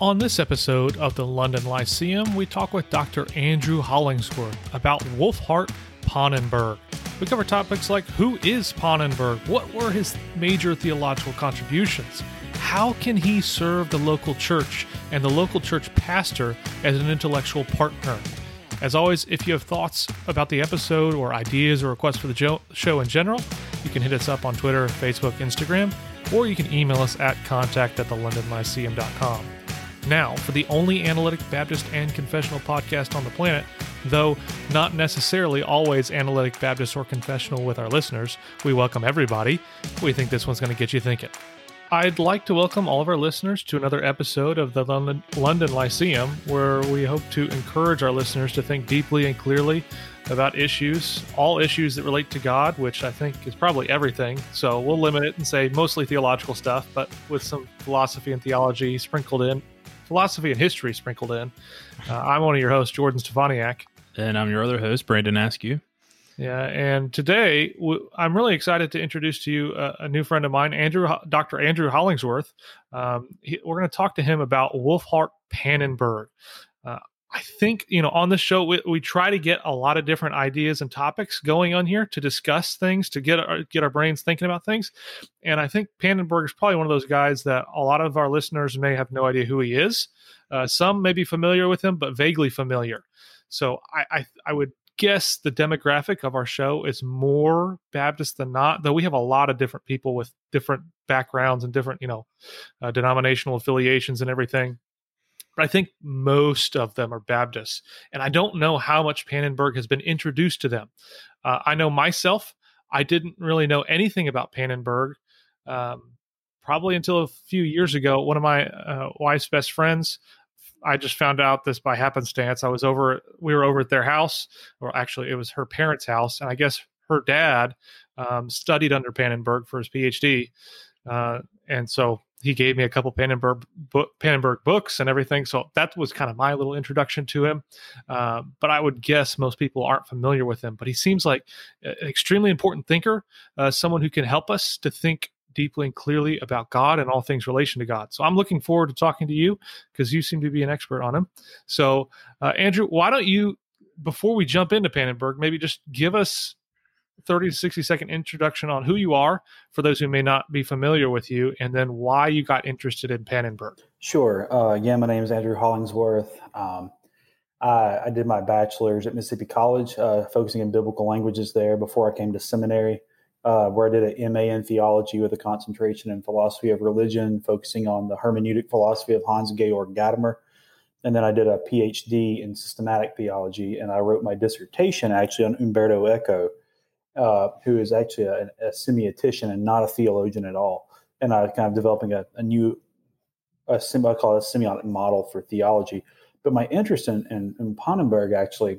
On this episode of the London Lyceum, we talk with Dr. Andrew Hollingsworth about Wolfhart Pannenberg. We cover topics like who is Pannenberg? What were his major theological contributions? How can he serve the local church and the local church pastor as an intellectual partner? As always, if you have thoughts about the episode or ideas or requests for the show in general, you can hit us up on Twitter, Facebook, Instagram, or you can email us at contact at thelondonlyceum.com. Now, for the only analytic Baptist and confessional podcast on the planet, though not necessarily always analytic Baptist or confessional with our listeners, we welcome everybody. We think this one's going to get you thinking. I'd like to welcome all of our listeners to another episode of the London, Lyceum, where we hope to encourage our listeners to think deeply and clearly about issues, all issues that relate to God, which I think is probably everything. So we'll limit it and say mostly theological stuff, but with some philosophy and theology sprinkled in philosophy and history sprinkled in. Uh, I'm one of your hosts, Jordan Stefaniak. And I'm your other host, Brandon Askew. Yeah, and today w- I'm really excited to introduce to you a, a, new friend of mine, Andrew, Dr. Andrew Hollingsworth. Um, he, we're going to talk to him about Wolfhart Pannenberg. Uh, I think you know on the show we, we, try to get a lot of different ideas and topics going on here to discuss things to get our get our brains thinking about things, and I think Pannenberg is probably one of those guys that a lot of our listeners may have no idea who he is. Uh, some may be familiar with him, but vaguely familiar. So I, I I would guess the demographic of our show is more Baptist than not, though we have a lot of different people with different backgrounds and different you know uh, denominational affiliations and everything but I think most of them are Baptists. And I don't know how much Pannenberg has been introduced to them. Uh, I know myself, I didn't really know anything about Pannenberg um, probably until a few years ago. One of my uh, wife's best friends, I just found out this by happenstance. I was over, we were over at their house, or actually, it was her parents' house. And I guess her dad um, studied under Pannenberg for his PhD. Uh, and so he gave me a couple Pannenberg, book, Pannenberg books and everything. So that was kind of my little introduction to him. Uh, but I would guess most people aren't familiar with him. But he seems like an extremely important thinker, uh, someone who can help us to think deeply and clearly about God and all things relation to God. So I'm looking forward to talking to you because you seem to be an expert on him. So, uh, Andrew, why don't you, before we jump into Pannenberg, maybe just give us 30 to 60 second introduction on who you are for those who may not be familiar with you, and then why you got interested in Pannenberg. Sure. Uh, yeah, my name is Andrew Hollingsworth. Um, I, I, did my bachelor's at Mississippi College, uh, focusing in biblical languages there before I came to seminary, uh, where I did an MA in theology with a concentration in philosophy of religion, focusing on the hermeneutic philosophy of Hans Georg Gadamer. And then I did a PhD in systematic theology, and I wrote my dissertation actually on Umberto Eco, uh, who is actually a, a, semiotician and not a theologian at all, and I'm kind of developing a, a new, I call it a semiotic model for theology. But my interest in, in, in Pannenberg actually,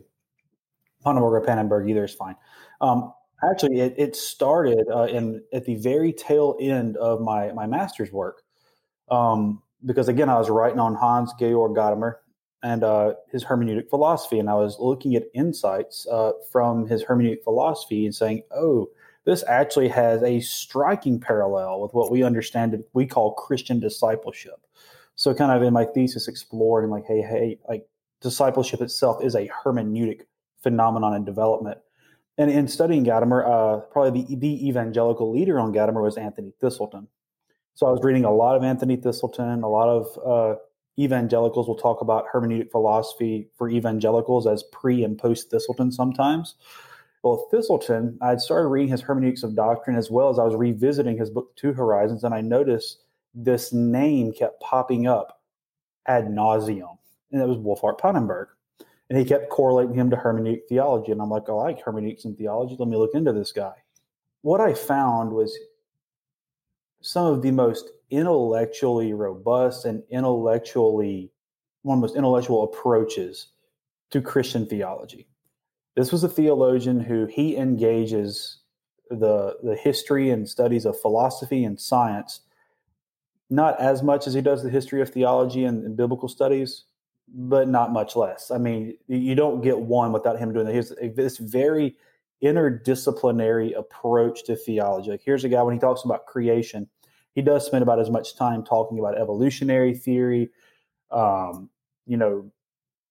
Pannenberg or Pannenberg, either is fine. Um, actually, it, it started uh, in at the very tail end of my my master's work, um, because again, I was writing on Hans Georg Gadamer, and uh, his hermeneutic philosophy. And I was looking at insights uh, from his hermeneutic philosophy and saying, oh, this actually has a striking parallel with what we understand we call Christian discipleship. So, kind of in my thesis, exploring like, hey, hey, like discipleship itself is a hermeneutic phenomenon and development. And in studying Gadamer, uh, probably the, the evangelical leader on Gadamer was Anthony Thiselton. So I was reading a lot of Anthony Thiselton, a lot of uh, evangelicals will talk about hermeneutic philosophy for evangelicals as pre and post Thiselton sometimes. Well, Thiselton, I had started reading his hermeneutics of doctrine as well as I was revisiting his book, Two Horizons, and I noticed this name kept popping up ad nauseum, and it was Wolfhart Pannenberg. And he kept correlating him to hermeneutic theology. And I'm like, I like hermeneutics and theology. Let me look into this guy. What I found was some of the most intellectually robust and intellectually one of the most intellectual approaches to Christian theology. This was a theologian who he engages the the history and studies of philosophy and science, not as much as he does the history of theology and, and biblical studies, but not much less. I mean, you don't get one without him doing that. He's this very interdisciplinary approach to theology. Like here's a guy when he talks about creation, he does spend about as much time talking about evolutionary theory, um, you know,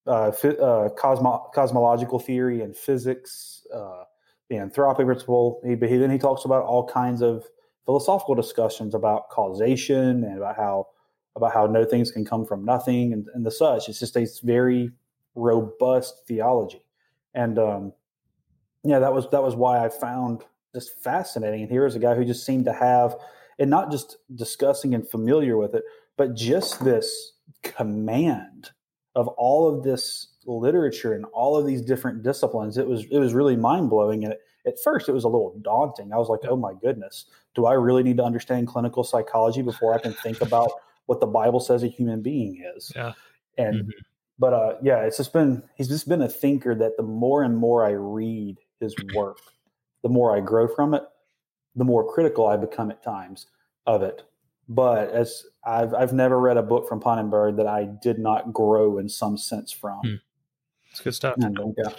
uh, uh, cosmo- cosmological theory and physics, uh, the anthropic principle. He, he, then he talks about all kinds of philosophical discussions about causation and about how about how no things can come from nothing and, and the such. It's just a very robust theology, and um, yeah, that was that was why I found just fascinating. And here is a guy who just seemed to have, and not just discussing and familiar with it, but just this command of all of this literature and all of these different disciplines. It was it was really mind blowing. And at first, it was a little daunting. I was like, oh my goodness, do I really need to understand clinical psychology before I can think about what the Bible says a human being is? Yeah. And mm-hmm. but uh, yeah, it's just been he's just been a thinker that the more and more I read his work, the more I grow from it, the more critical I become at times of it. But as I've I've never read a book from Pannenberg that I did not grow in some sense from. Hmm. It's good stuff. And, yeah.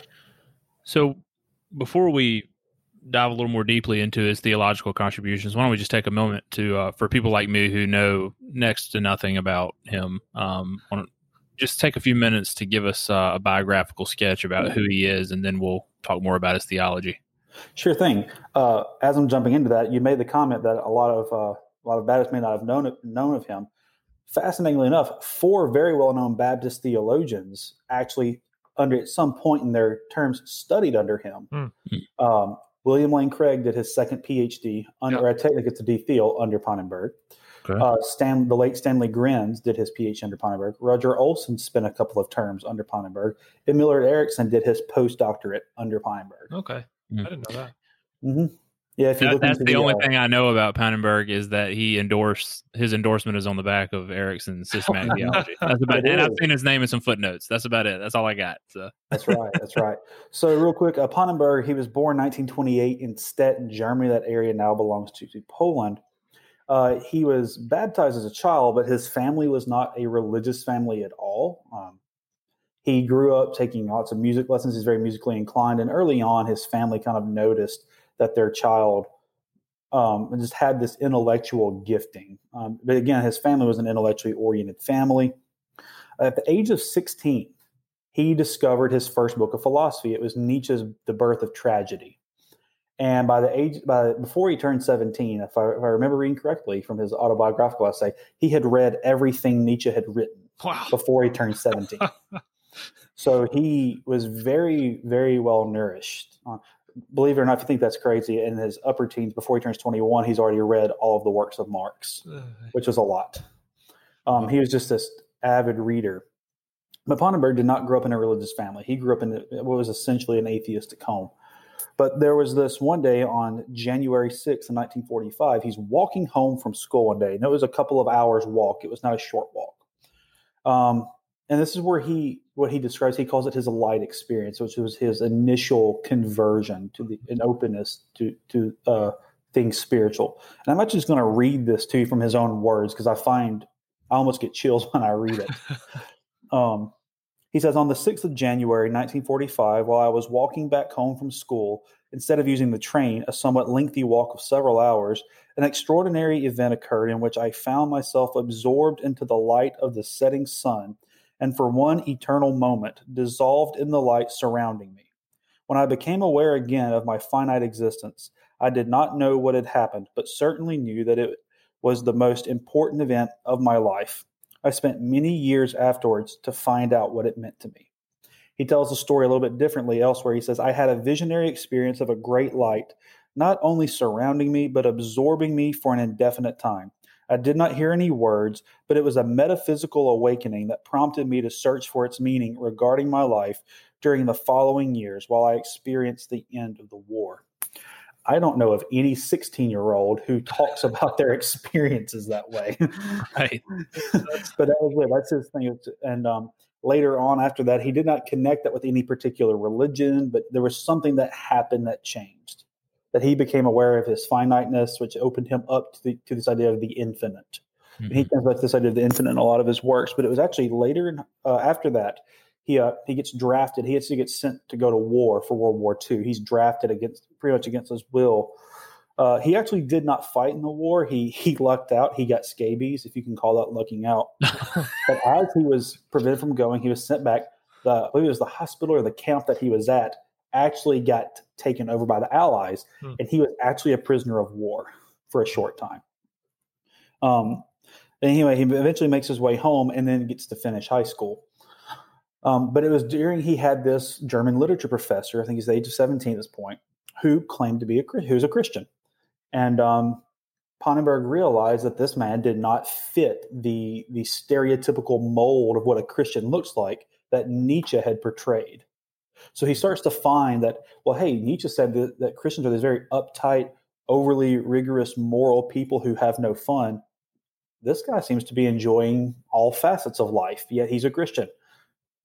So before we dive a little more deeply into his theological contributions, why don't we just take a moment to uh, for people like me who know next to nothing about him, um, just take a few minutes to give us uh, a biographical sketch about who he is, and then we'll talk more about his theology. Sure thing. Uh, as I'm jumping into that, you made the comment that a lot of uh, a lot of Baptists may not have known known of him. Fascinatingly enough, four very well known Baptist theologians actually, under at some point in their terms, studied under him. Mm-hmm. Um, William Lane Craig did his second PhD under, yep. technically it's a DPhil under Pannenberg. Okay. Uh, Stan, the late Stanley Grenz did his PhD under Pannenberg. Roger Olson spent a couple of terms under Pannenberg. And Millard Erickson did his postdoctorate under Pannenberg. Okay. Mm-hmm. I didn't know that. Mm-hmm. Yeah, if you that, that's the, the, only uh, thing I know about Pannenberg is that he endorsed his endorsement is on the back of Erickson's systematic theology. That's about it. And I've seen his name in some footnotes. That's about it. That's all I got. So that's right. That's right. So real quick, uh, Pannenberg, he was born 1928 in Stettin, Germany. That area now belongs to, to Poland. Uh, he was baptized as a child, but his family was not a religious family at all. Um, he grew up taking lots of music lessons. He's very musically inclined, and early on, his family kind of noticed that their child um, just had this intellectual gifting. Um, but again, his family was an intellectually oriented family. At the age of 16, he discovered his first book of philosophy. It was Nietzsche's The Birth of Tragedy. And by the age, by before he turned 17, if I, if I remember reading correctly from his autobiographical essay, he had read everything Nietzsche had written wow. before he turned 17. so he was very, very well nourished. Uh, believe it or not, if you think that's crazy, in his upper teens, before he turns 21, he's already read all of the works of Marx, which was a lot. Um, he was just this avid reader. But did not grow up in a religious family. He grew up in what was essentially an atheistic home. But there was this one day on January 6th, in 1945, he's walking home from school one day. And it was a couple of hours walk. It was not a short walk. Um, and this is where he what he describes he calls it his light experience which was his initial conversion to the an openness to to uh, things spiritual and i'm actually just going to read this to you from his own words because i find i almost get chills when i read it um, he says on the 6th of january 1945 while i was walking back home from school instead of using the train a somewhat lengthy walk of several hours an extraordinary event occurred in which i found myself absorbed into the light of the setting sun and for one eternal moment dissolved in the light surrounding me. When I became aware again of my finite existence, I did not know what had happened, but certainly knew that it was the most important event of my life. I spent many years afterwards to find out what it meant to me. He tells the story a little bit differently elsewhere. He says, I had a visionary experience of a great light, not only surrounding me, but absorbing me for an indefinite time. I did not hear any words, but it was a metaphysical awakening that prompted me to search for its meaning regarding my life during the following years while I experienced the end of the war. I don't know of any 16 year old who talks about their experiences that way. right. but that was it. That's his thing. And um, later on, after that, he did not connect that with any particular religion, but there was something that happened that changed that he became aware of his finiteness, which opened him up to, the, to this idea of the infinite. Mm-hmm. And he comes back to this idea of the infinite in a lot of his works. But it was actually later, in, uh, after that, he uh, he gets drafted. He actually gets sent to go to war for World War II. He's drafted against pretty much against his will Uh, he actually did not fight in the war. He he lucked out. He got scabies, if you can call that lucking out. but as he was prevented from going, he was sent back. The I believe it was the hospital or the camp that he was at actually got taken over by the Allies, Hmm. and he was actually a prisoner of war for a short time. Um, anyway, he eventually makes his way home and then gets to finish high school. Um, but it was during he had this German literature professor, I think he's the age of 17 at this point, who claimed to be a who's a Christian. And um, Pannenberg realized that this man did not fit the the stereotypical mold of what a Christian looks like that Nietzsche had portrayed. So he starts to find that, well, hey, Nietzsche said that, that Christians are these very uptight, overly rigorous, moral people who have no fun. This guy seems to be enjoying all facets of life, yet he's a Christian.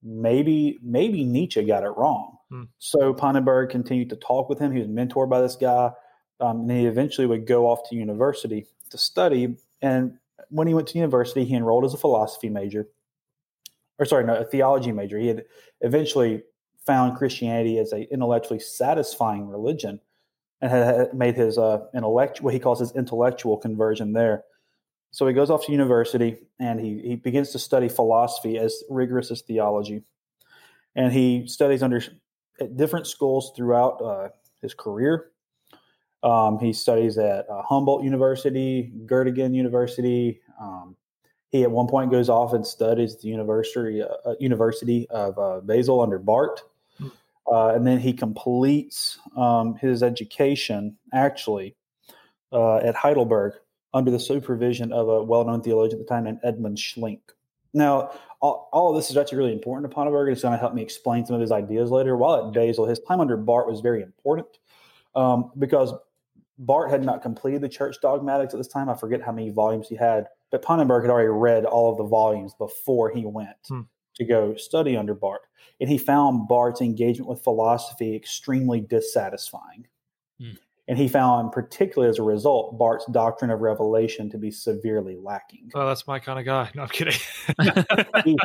Maybe, maybe Nietzsche got it wrong. Hmm. So Pannenberg continued to talk with him. He was mentored by this guy. Um, and he eventually would go off to university to study. And when he went to university, he enrolled as a philosophy major, or sorry, no, a theology major. He had eventually found Christianity as a intellectually satisfying religion, and had, made his uh, intellect what he calls his intellectual conversion there. So he goes off to university and he he begins to study philosophy as rigorous as theology, and he studies under at different schools throughout uh, his career. Um, he studies at uh, Humboldt University, Göttingen University. Um, he at one point goes off and studies the University uh, University of uh, Basel under Barth, Hmm. uh, and then he completes um, his education actually uh, at Heidelberg under the supervision of a well-known theologian at the time named Edmund Schlink. Now, all, all of this is actually really important to Pannenberg. It's going to help me explain some of his ideas later. While at Basel, his time under Barth was very important um, because Barth had not completed the church dogmatics at this time. I forget how many volumes he had, but Pannenberg had already read all of the volumes before he went Hmm. to go study under Barth. And he found Barth's engagement with philosophy extremely dissatisfying. Hmm. And he found, particularly as a result, Barth's doctrine of revelation to be severely lacking. Oh, that's my kind of guy. No, I'm kidding. he,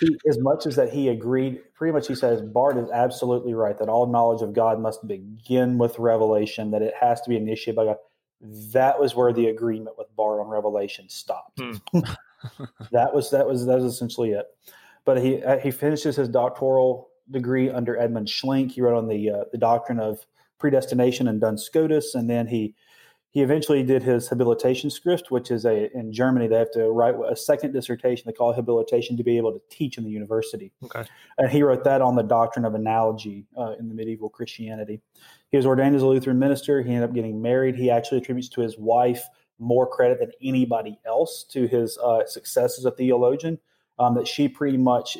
he, as much as that he agreed, pretty much he says Barth is absolutely right that all knowledge of God must begin with revelation, that it has to be initiated by God. That was where the agreement with Barth on revelation stopped. Hmm. that was that was that was essentially it. But he uh, he finishes his doctoral degree under Edmund Schlink. He wrote on the uh, the doctrine of predestination and Duns Scotus, and then he he eventually did his habilitation script, which is a in Germany they have to write a second dissertation they call habilitation to be able to teach in the university. Okay. And he wrote that on the doctrine of analogy uh, in the medieval Christianity. He was ordained as a Lutheran minister. He ended up getting married. He actually attributes to his wife more credit than anybody else to his uh, success as a theologian. Um, that she pretty much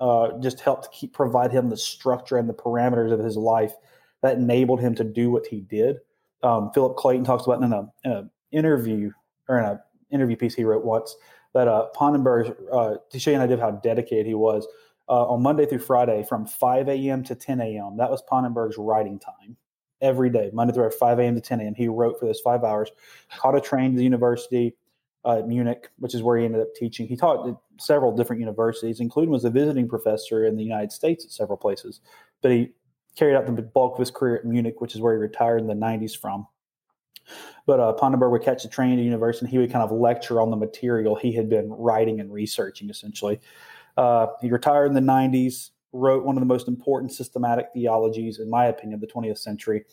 uh, just helped keep provide him the structure and the parameters of his life that enabled him to do what he did. Um, Philip Clayton talks about in an in interview or in an interview piece he wrote once that uh, uh, to show you an idea of how dedicated he was, uh, on Monday through Friday from 5 a.m. to 10 a.m. That was Pannenberg's writing time every day, Monday through Friday, 5 a.m. to 10 a.m. He wrote for those five hours, caught a train to the university uh, at Munich, which is where he ended up teaching. He taught at several different universities, including was a visiting professor in the United States at several places. But he carried out the bulk of his career at Munich, which is where he retired in the 90s from. But uh, Pannenberg would catch the train to university and he would kind of lecture on the material he had been writing and researching, essentially. Uh, he retired in the 90s, wrote one of the most important systematic theologies, in my opinion, of the 20th century.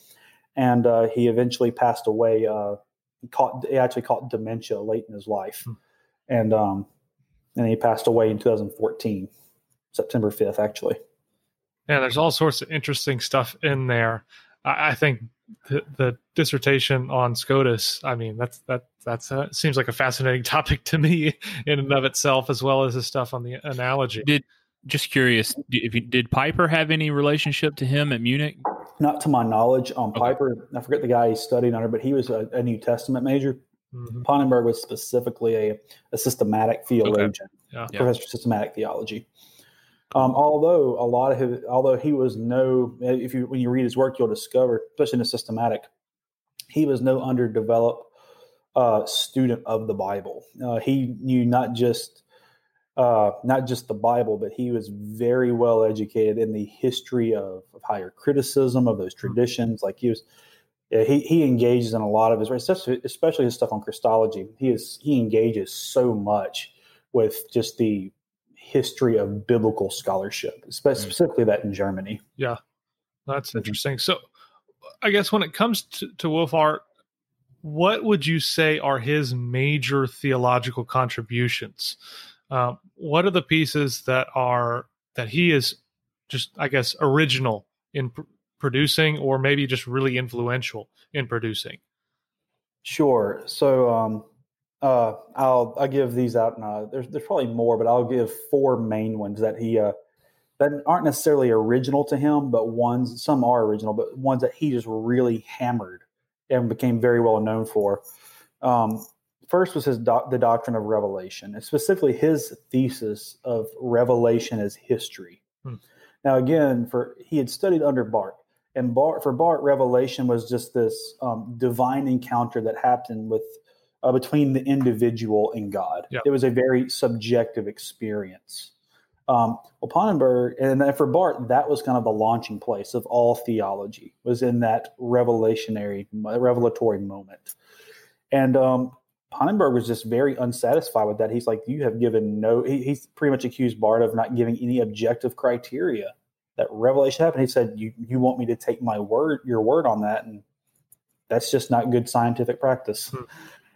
And uh, he eventually passed away. Uh, he, caught, he actually caught dementia late in his life. Hmm. And, um, and he passed away in 2014, September 5th, actually. Yeah, there's all sorts of interesting stuff in there. I, I think the, the dissertation on Scotus. I mean, that's that that's uh, seems like a fascinating topic to me in and of itself, as well as the stuff on the analogy. Did just curious if you, did Piper have any relationship to him at Munich? Not to my knowledge. Um, Okay. Piper, I forget the guy he studied under, but he was a, a New Testament major. Mhm. Pannenberg was specifically a, a systematic theologian, Yeah. Yeah. professor of systematic theology. Um, although a lot of his, although he was no, if you when you read his work, you'll discover, especially in the systematic, he was no underdeveloped uh, student of the Bible. Uh, he knew not just uh, not just the Bible, but he was very well educated in the history of, of higher criticism of those traditions. Like he was yeah, he, he engages in a lot of his, especially, especially his stuff on Christology. He is he engages so much with just the history of biblical scholarship, specifically that in Germany. Yeah, that's Mhm. interesting. So, I guess when it comes to, to Wolfhart, what would you say are his major theological contributions? Um, what are the pieces that are that he is just, I guess, original in pr- producing, or maybe just really influential in producing? Sure. So um, uh, I'll I'll give these out. Now. There's there's probably more, but I'll give four main ones that he uh, that aren't necessarily original to him, but ones some are original, but ones that he just really hammered and became very well known for. Um, first was his doc, the doctrine of revelation, and specifically his thesis of revelation as history. Hmm. Now, again, for he had studied under Barth, and Barth for Barth, revelation was just this um, divine encounter that happened with uh, between the individual and God. Yeah. It was a very subjective experience. Um, well, Pannenberg, and then for Barth, that was kind of the launching place of all theology. Was in that revelationary, revelatory moment, and um, was just very unsatisfied with that. He's like, "You have given no." He, he's pretty much accused Barth of not giving any objective criteria that revelation happened. He said, "You you want me to take my word, your word on that, and that's just not good scientific practice." Hmm.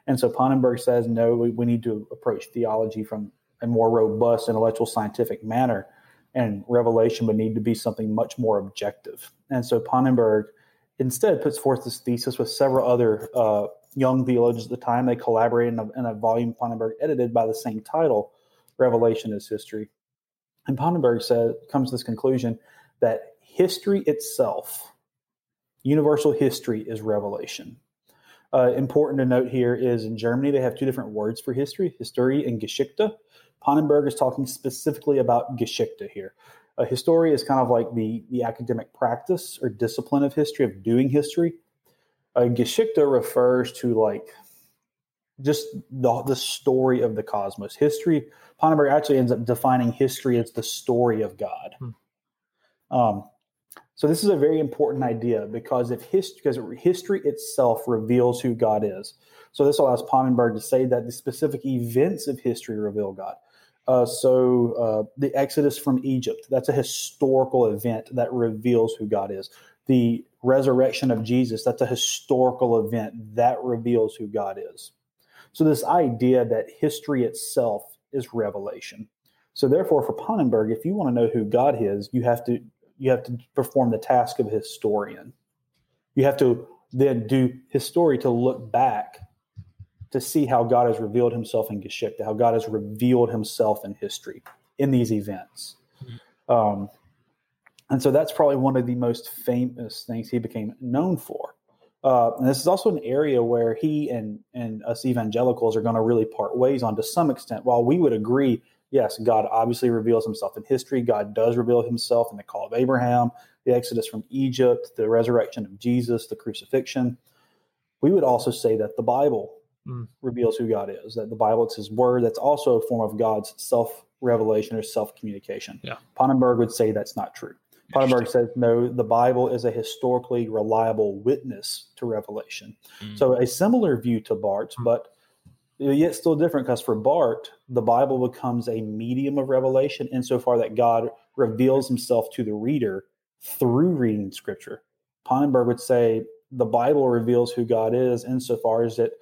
And so Pannenberg says, "No, we, we need to approach theology from a more robust intellectual scientific manner, and revelation would need to be something much more objective." And so Pannenberg instead puts forth this thesis with several other uh, young theologians at the time. They collaborated in a, in a volume Pannenberg edited by the same title, "Revelation is History." And Pannenberg says, comes to this conclusion that history itself, universal history, is revelation. Uh, important to note here is in Germany, they have two different words for history, Historie and Geschichte. Pannenberg is talking specifically about Geschichte here. A history is kind of like the, the academic practice or discipline of history, of doing history. Uh, Geschichte refers to like just the, the story of the cosmos. History, Pannenberg actually ends up defining history as the story of God. Hmm. Um, so this is a very important idea because if history, because history itself reveals who God is. So this allows Pannenberg to say that the specific events of history reveal God. Uh, so uh, the Exodus from Egypt, that's a historical event that reveals who God is. The resurrection of Jesus, that's a historical event that reveals who God is. So this idea that history itself is revelation. So therefore, for Pannenberg, if you want to know who God is, you have to you have to perform the task of a historian. You have to then do history to look back to see how God has revealed himself in Geschichte, how God has revealed himself in history in these events. Um, and so that's probably one of the most famous things he became known for. Uh, and this is also an area where he and, and us evangelicals are going to really part ways on to some extent. While we would agree, yes, God obviously reveals himself in history, God does reveal himself in the call of Abraham, the exodus from Egypt, the resurrection of Jesus, the crucifixion. We would also say that the Bible Mm. reveals who God is, that the Bible, is his word, that's also a form of God's self revelation or self communication. Yeah. Pannenberg would say that's not true. Pannenberg says, no, the Bible is a historically reliable witness to revelation. Mm. So a similar view to Barth's, Hmm. but yet still different because for Barth, the Bible becomes a medium of revelation insofar that God reveals himself to the reader through reading scripture. Pannenberg would say the Bible reveals who God is insofar as it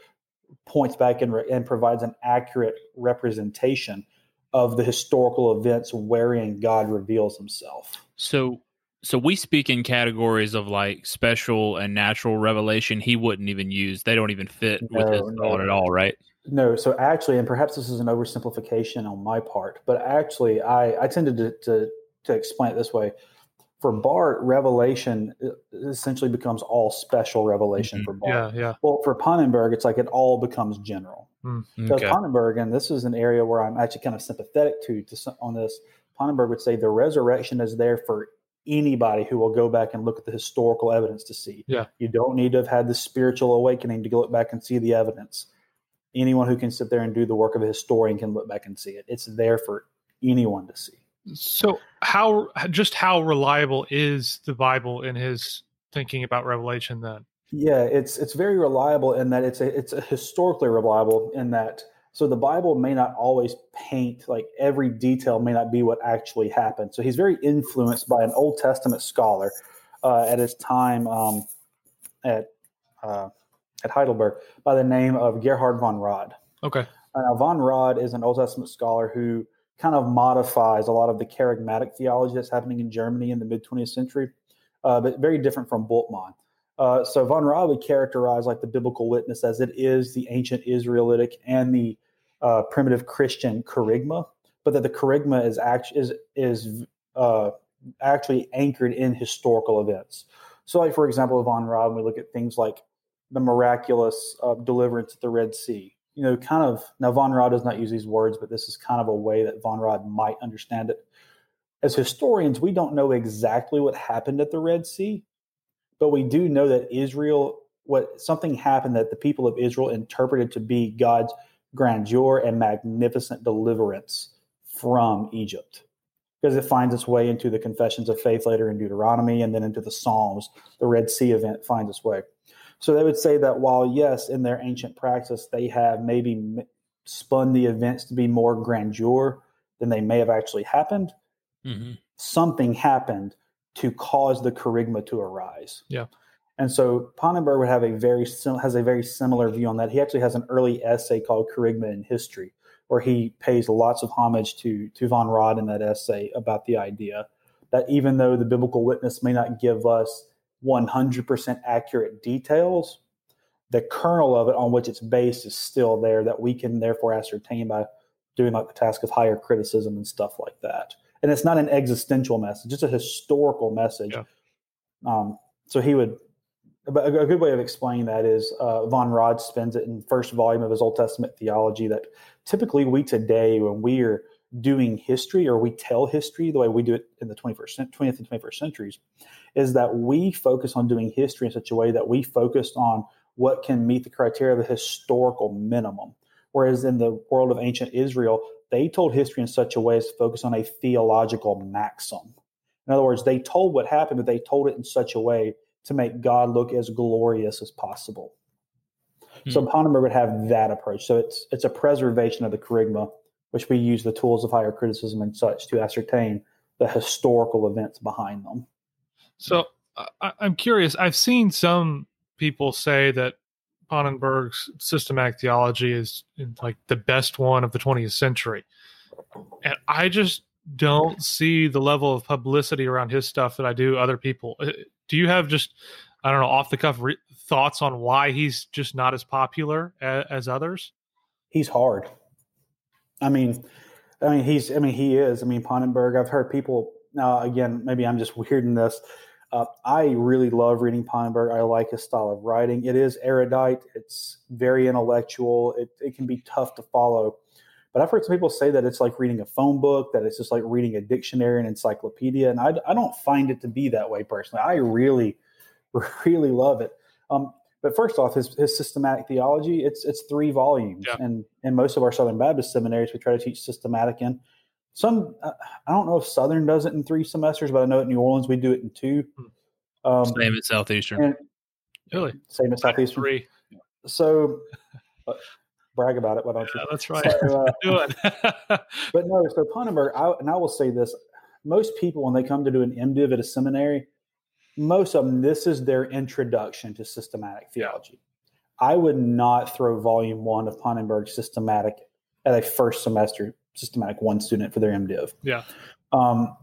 points back and, re- and provides an accurate representation of the historical events wherein God reveals himself. So so we speak in categories of like special and natural revelation he wouldn't even use. They don't even fit with his No, no. thought at all, right? No, so actually, and perhaps this is an oversimplification on my part, but actually, I, I tended to, to, to explain it this way. For Barth, revelation uh, essentially becomes all special revelation Mhm. for Barth. Yeah, yeah. Well, for Pannenberg, it's like it all becomes general. Because Okay. Pannenberg, and this is an area where I'm actually kind of sympathetic to, to on this. Pannenberg would say the resurrection is there for anybody who will go back and look at the historical evidence to see. Yeah. You don't need to have had the spiritual awakening to go look back and see the evidence. Anyone who can sit there and do the work of a historian can look back and see it. It's there for anyone to see. So how just how reliable is the Bible in his thinking about revelation then? Yeah, it's it's very reliable in that it's a, it's a historically reliable in that so the Bible may not always paint like every detail may not be what actually happened. So he's very influenced by an Old Testament scholar uh, at his time um, at uh, at Heidelberg by the name of Gerhard von Rad. Okay. Uh, von Rad is an Old Testament scholar who kind of modifies a lot of the kerygmatic theology that's happening in Germany in the mid 20th century, uh, but very different from Bultmann. Uh, so von Rad would characterize like the biblical witness as it is the ancient Israelitic and the uh, primitive Christian kerygma, but that the kerygma is actually is is uh, actually anchored in historical events. So, like for example, von Rad, we look at things like the miraculous uh, deliverance at the Red Sea. You know, kind of now von Rad does not use these words, but this is kind of a way that von Rad might understand it. As historians, we don't know exactly what happened at the Red Sea, but we do know that Israel, what something happened that the people of Israel interpreted to be God's grandeur and magnificent deliverance from Egypt. Because it finds its way into the confessions of faith later in Deuteronomy and then into the Psalms. The Red Sea event finds its way. So they would say that while, yes, in their ancient practice, they have maybe spun the events to be more grandeur than they may have actually happened, mm-hmm. something happened to cause the kerygma to arise. Yeah. And so Pannenberg would have a very sim- has a very similar view on that. He actually has an early essay called Kerygma in History, where he pays lots of homage to to von Rad in that essay about the idea that even though the biblical witness may not give us 100% accurate details, the kernel of it on which it's based is still there that we can therefore ascertain by doing like the task of higher criticism and stuff like that and it's not an existential message; it's a historical message. Yeah. Um, so he would. A good way of explaining that is uh, von Rad spends it in first volume of his Old Testament theology that typically we today, when we are doing history or we tell history the way we do it in the 21st, 20th and 21st centuries, is that we focus on doing history in such a way that we focused on what can meet the criteria of a historical minimum. Whereas in the world of ancient Israel, they told history in such a way as to focus on a theological maxim. In other words, they told what happened, but they told it in such a way to make God look as glorious as possible. Hmm. So Pannenberg would have that approach. So it's it's a preservation of the kerygma, which we use the tools of higher criticism and such to ascertain the historical events behind them. So I, I'm curious. I've seen some people say that Pannenberg's systematic theology is like the best one of the 20th century. And I just don't see the level of publicity around his stuff that I do other people. Uh, do you have just, I don't know, off the cuff re- thoughts on why he's just not as popular as, as others? He's hard. I mean, I mean, he's, I mean, he is. I mean, Pannenberg, I've heard people, now again, maybe I'm just weird in this. Uh, I really love reading Pannenberg. I like his style of writing. It is erudite. It's very intellectual. It, it can be tough to follow. But I've heard some people say that it's like reading a phone book, that it's just like reading a dictionary and encyclopedia. And I, I don't find it to be that way personally. I really, really love it. Um, but first off, his, his systematic theology, it's it's three volumes. Yeah. And in most of our Southern Baptist seminaries, we try to teach systematic in some uh, I don't know if Southern does it in three semesters, but I know at New Orleans we do it in two. Hmm. Um, same at Southeastern. really? Same at Southeastern. Three. So uh, brag about it. Why don't yeah, you? That's right. So, uh, do it. but no, so Pannenberg, I, and I will say this: most people when they come to do an MDiv at a seminary, most of them this is their introduction to systematic theology. I would not throw volume one of Pannenberg systematic at a first semester systematic one student for their MDiv. Yeah. Um,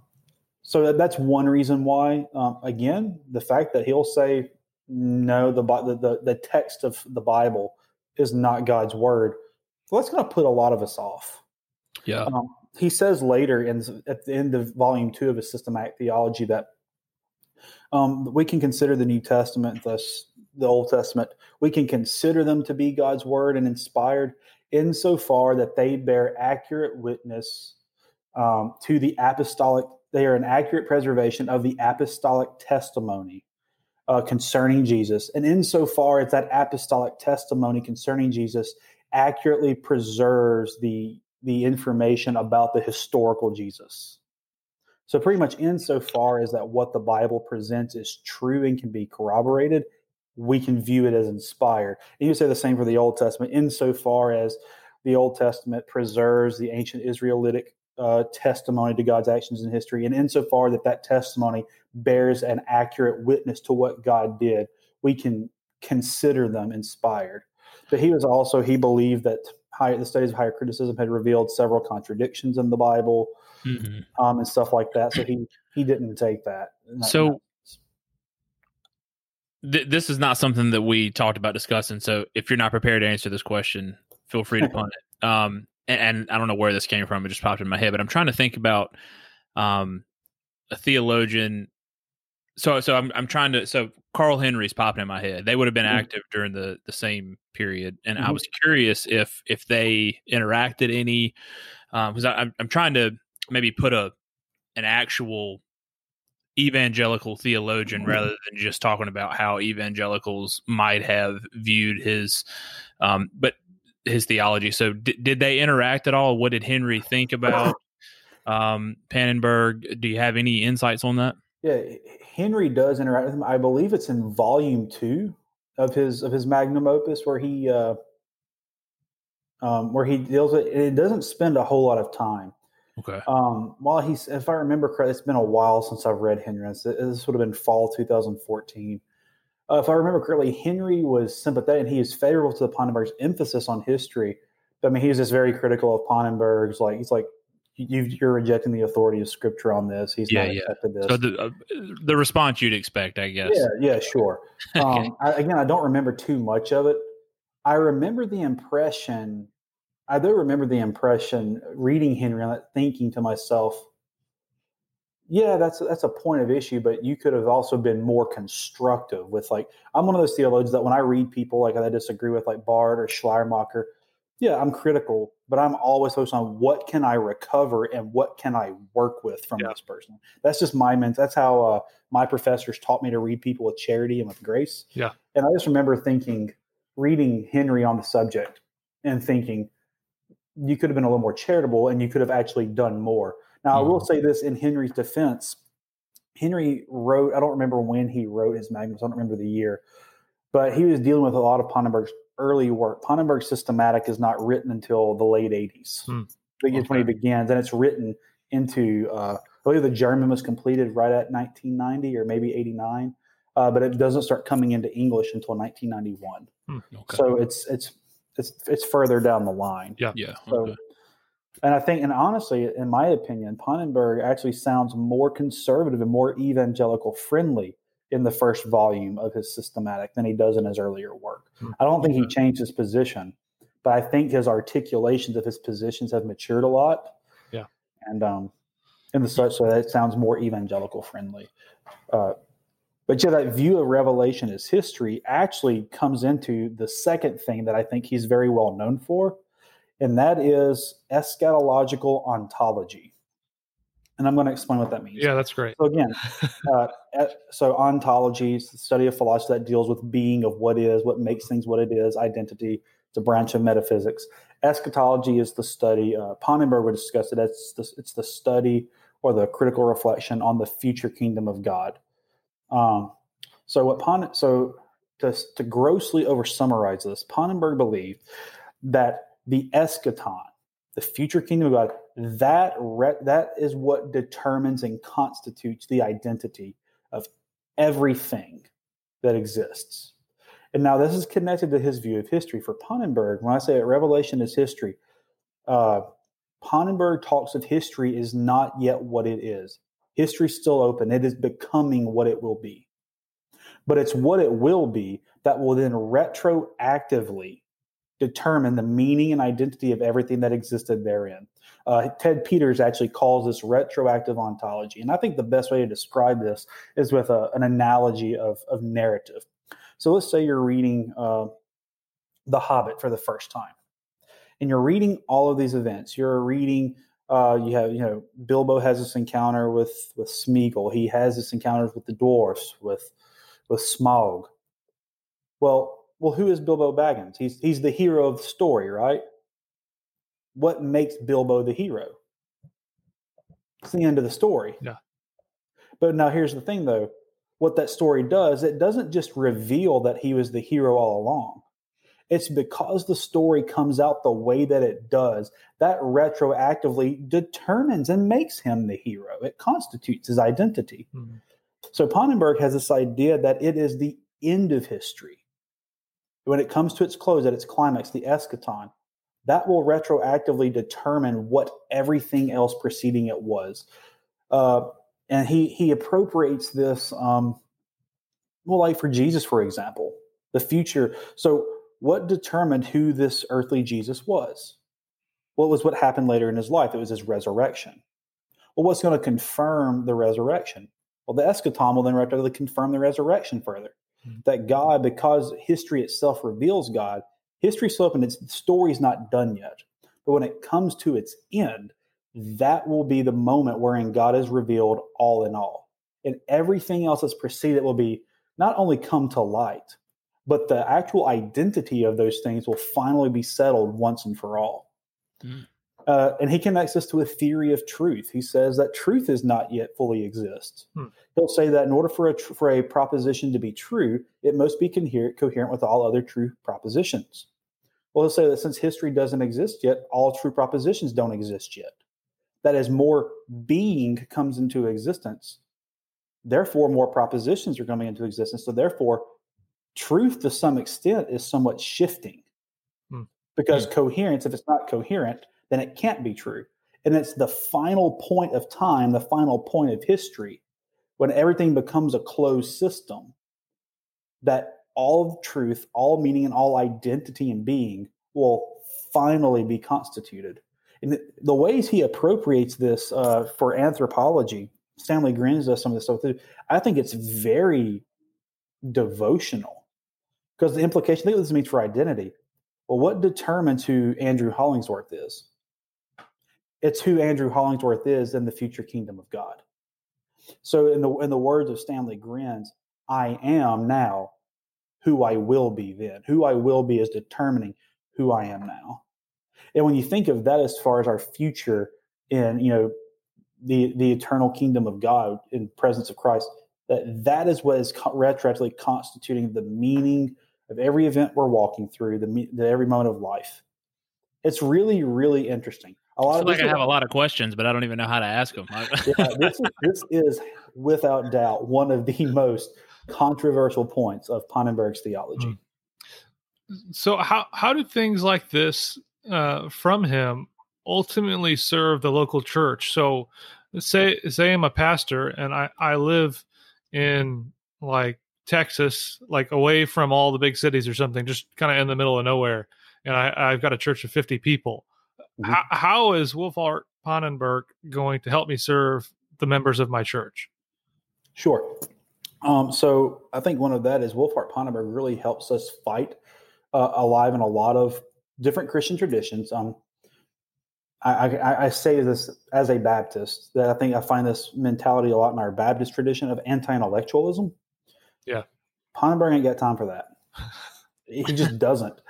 so that, that's one reason why. Um, again, the fact that he'll say no, the, the the text of the Bible is not God's word. So that's going to put a lot of us off. Yeah. Um, he says later in at the end of volume two of his systematic theology that um, we can consider the New Testament, thus the Old Testament, we can consider them to be God's word and inspired, insofar that they bear accurate witness um, to the apostolic, they are an accurate preservation of the apostolic testimony uh, concerning Jesus. And insofar as that apostolic testimony concerning Jesus accurately preserves the, the information about the historical Jesus. So, pretty much insofar as that what the Bible presents is true and can be corroborated, we can view it as inspired. And you say the same for the Old Testament, insofar as the Old Testament preserves the ancient Israelitic uh, testimony to God's actions in history, and insofar that that testimony bears an accurate witness to what God did, we can consider them inspired. But he was also he believed that the studies of higher criticism had revealed several contradictions in the Bible mm-hmm. um, and stuff like that. So he he didn't take that. So th- this is not something that we talked about discussing. So if you're not prepared to answer this question, feel free to punt it. Um, and, and, I don't know where this came from; it just popped in my head. But I'm trying to think about um, a theologian. So, so I'm I'm trying to. So Carl Henry's popping in my head. They would have been mm-hmm. active during the the same period, and mm-hmm. I was curious if if they interacted any. Because um, I'm I'm trying to maybe put a an actual evangelical theologian mm-hmm. rather than just talking about how evangelicals might have viewed his um, but his theology. So d- did they interact at all? What did henry think about um, pannenberg? Do you have any insights on that? Yeah henry does interact with him. I believe it's in volume two of his of his magnum opus where he uh, um, where he deals with it, it doesn't spend a whole lot of time Okay. Um, while he's, if I remember correctly, it's been a while since I've read Henry. This, this would have been fall 2014. Uh, if I remember correctly, Henry was sympathetic and he is favorable to the Pannenberg's emphasis on history. But, I mean, he was just very critical of Pannenberg's. Like, he's like, you, are rejecting the authority of Scripture on this. He's yeah, not accepted yeah. this. So the uh, the response you'd expect, I guess. Yeah, yeah, sure. okay. um, I, again, I don't remember too much of it. I remember the impression I do remember the impression reading Henry on that, thinking to myself, yeah, that's that's a point of issue, but you could have also been more constructive with like I'm one of those theologians that when I read people like I disagree with like Barth or Schleiermacher, yeah, I'm critical, but I'm always focused on what can I recover and what can I work with from yeah. this person. That's just my mental. That's how uh, my professors taught me to read people with charity and with grace. Yeah, and I just remember thinking, reading Henry on the subject and thinking, you could have been a little more charitable and you could have actually done more. Now, mm-hmm. I will mm-hmm. say this in Henry's defense Henry wrote, I don't remember when he wrote his magnums, I don't remember the year, but he was dealing with a lot of Pannenberg's early work. Pannenberg's systematic is not written until the late 80s. Hmm. Okay. when he begins, and it's written into, uh, I believe the German was completed right at 1990 or maybe 89. Uh, but it doesn't start coming into English until 1991. Hmm, okay. So it's it's it's it's further down the line. Yeah, yeah. So, okay. and I think, and honestly, in my opinion, Pannenberg actually sounds more conservative and more evangelical friendly in the first volume of his systematic than he does in his earlier work. Mm-hmm. I don't think he changed his position, but I think his articulations of his positions have matured a lot. Yeah, and um, in the such so that it sounds more evangelical friendly. Uh, but yeah, that view of Revelation as history actually comes into the second thing that I think he's very well known for, and that is eschatological ontology. And I'm going to explain what that means. Yeah, that's great. So again, uh, so ontology is the study of philosophy that deals with being of what is, what makes things what it is, identity. It's a branch of metaphysics. Eschatology is the study. Uh, Pannenberg would discuss it. It's the, it's the study or the critical reflection on the future kingdom of God. Um, so what Pon- so to, to grossly over summarize this, Pannenberg believed that the eschaton, the future kingdom of God, that re- that is what determines and constitutes the identity of everything that exists. And now this is connected to his view of history. For Pannenberg, when I say Revelation is history, uh, Pannenberg talks of history is not yet what it is. History's still open. It is becoming what it will be. But it's what it will be that will then retroactively determine the meaning and identity of everything that existed therein. Uh, Ted Peters actually calls this retroactive ontology. And I think the best way to describe this is with a, an analogy of, of narrative. So let's say you're reading uh, The Hobbit for the first time, and you're reading all of these events. You're reading uh, you have, you know, Bilbo has this encounter with with Smeagol. He has this encounter with the dwarfs, with with Smaug. Well, well, who is Bilbo Baggins? He's he's the hero of the story, right? What makes Bilbo the hero? It's the end of the story. Yeah. But now here's the thing, though. what that story does, it doesn't just reveal that he was the hero all along. It's because the story comes out the way that it does that retroactively determines and makes him the hero. It constitutes his identity. Mm-hmm. So Pannenberg has this idea that it is the end of history. When it comes to its close, at its climax, the eschaton, that will retroactively determine what everything else preceding it was. Uh, and he he appropriates this, um, well, like for Jesus, for example, the future. So what determined who this earthly Jesus was? Well, was what happened later in his life. It was his resurrection. Well, what's going to confirm the resurrection? Well, the eschaton will then rapidly confirm the resurrection further. Mm-hmm. That God, because history itself reveals God, history still open, its story's not done yet. But when it comes to its end, that will be the moment wherein God is revealed all in all. And everything else that's preceded will be not only come to light, but the actual identity of those things will finally be settled once and for all. Mm. Uh, and he connects this to a theory of truth. He says that truth is not yet fully exist. Hmm. He'll say that in order for a tr- for a proposition to be true, it must be coherent, coherent with all other true propositions. Well, he'll say that since history doesn't exist yet, all true propositions don't exist yet. That as more being comes into existence, therefore more propositions are coming into existence. So therefore, truth to some extent is somewhat shifting hmm. because hmm. coherence, if it's not coherent, then it can't be true. And it's the final point of time, the final point of history, when everything becomes a closed system, that all truth, all meaning, and all identity and being will finally be constituted. And the ways he appropriates this uh, for anthropology, Stanley Grenz does some of this stuff too. I think it's very devotional because the implication, think what this means for identity. Well, what determines who Andrew Hollingsworth is? It's who Andrew Hollingsworth is in the future kingdom of God. So, in the in the words of Stanley Grenz, I am now who I will be then. Who I will be is determining who I am now. And when you think of that as far as our future in, you know, the the eternal kingdom of God in presence of Christ, that that is what is retroactively constituting the meaning of every event we're walking through, the, the every moment of life. It's really, really interesting. A lot I of like I have a lot of questions, but I don't even know how to ask them. yeah, this, is, this is without doubt one of the most controversial points of Pannenberg's theology. Hmm. So, how how do things like this uh, from him ultimately serve the local church? So, say say I'm a pastor and I I live in like Texas, like away from all the big cities or something, just kind of in the middle of nowhere. And I, have got a church of 50 people. Mm-hmm. How, how is Wolfhart Pannenberg going to help me serve the members of my church? Sure. Um, so I think one of that is Wolfhart Pannenberg really helps us fight uh, alive in a lot of different Christian traditions. Um, I, I, I, say this as a Baptist that I think I find this mentality a lot in our Baptist tradition of anti-intellectualism. Yeah. Pannenberg ain't got time for that. he just doesn't.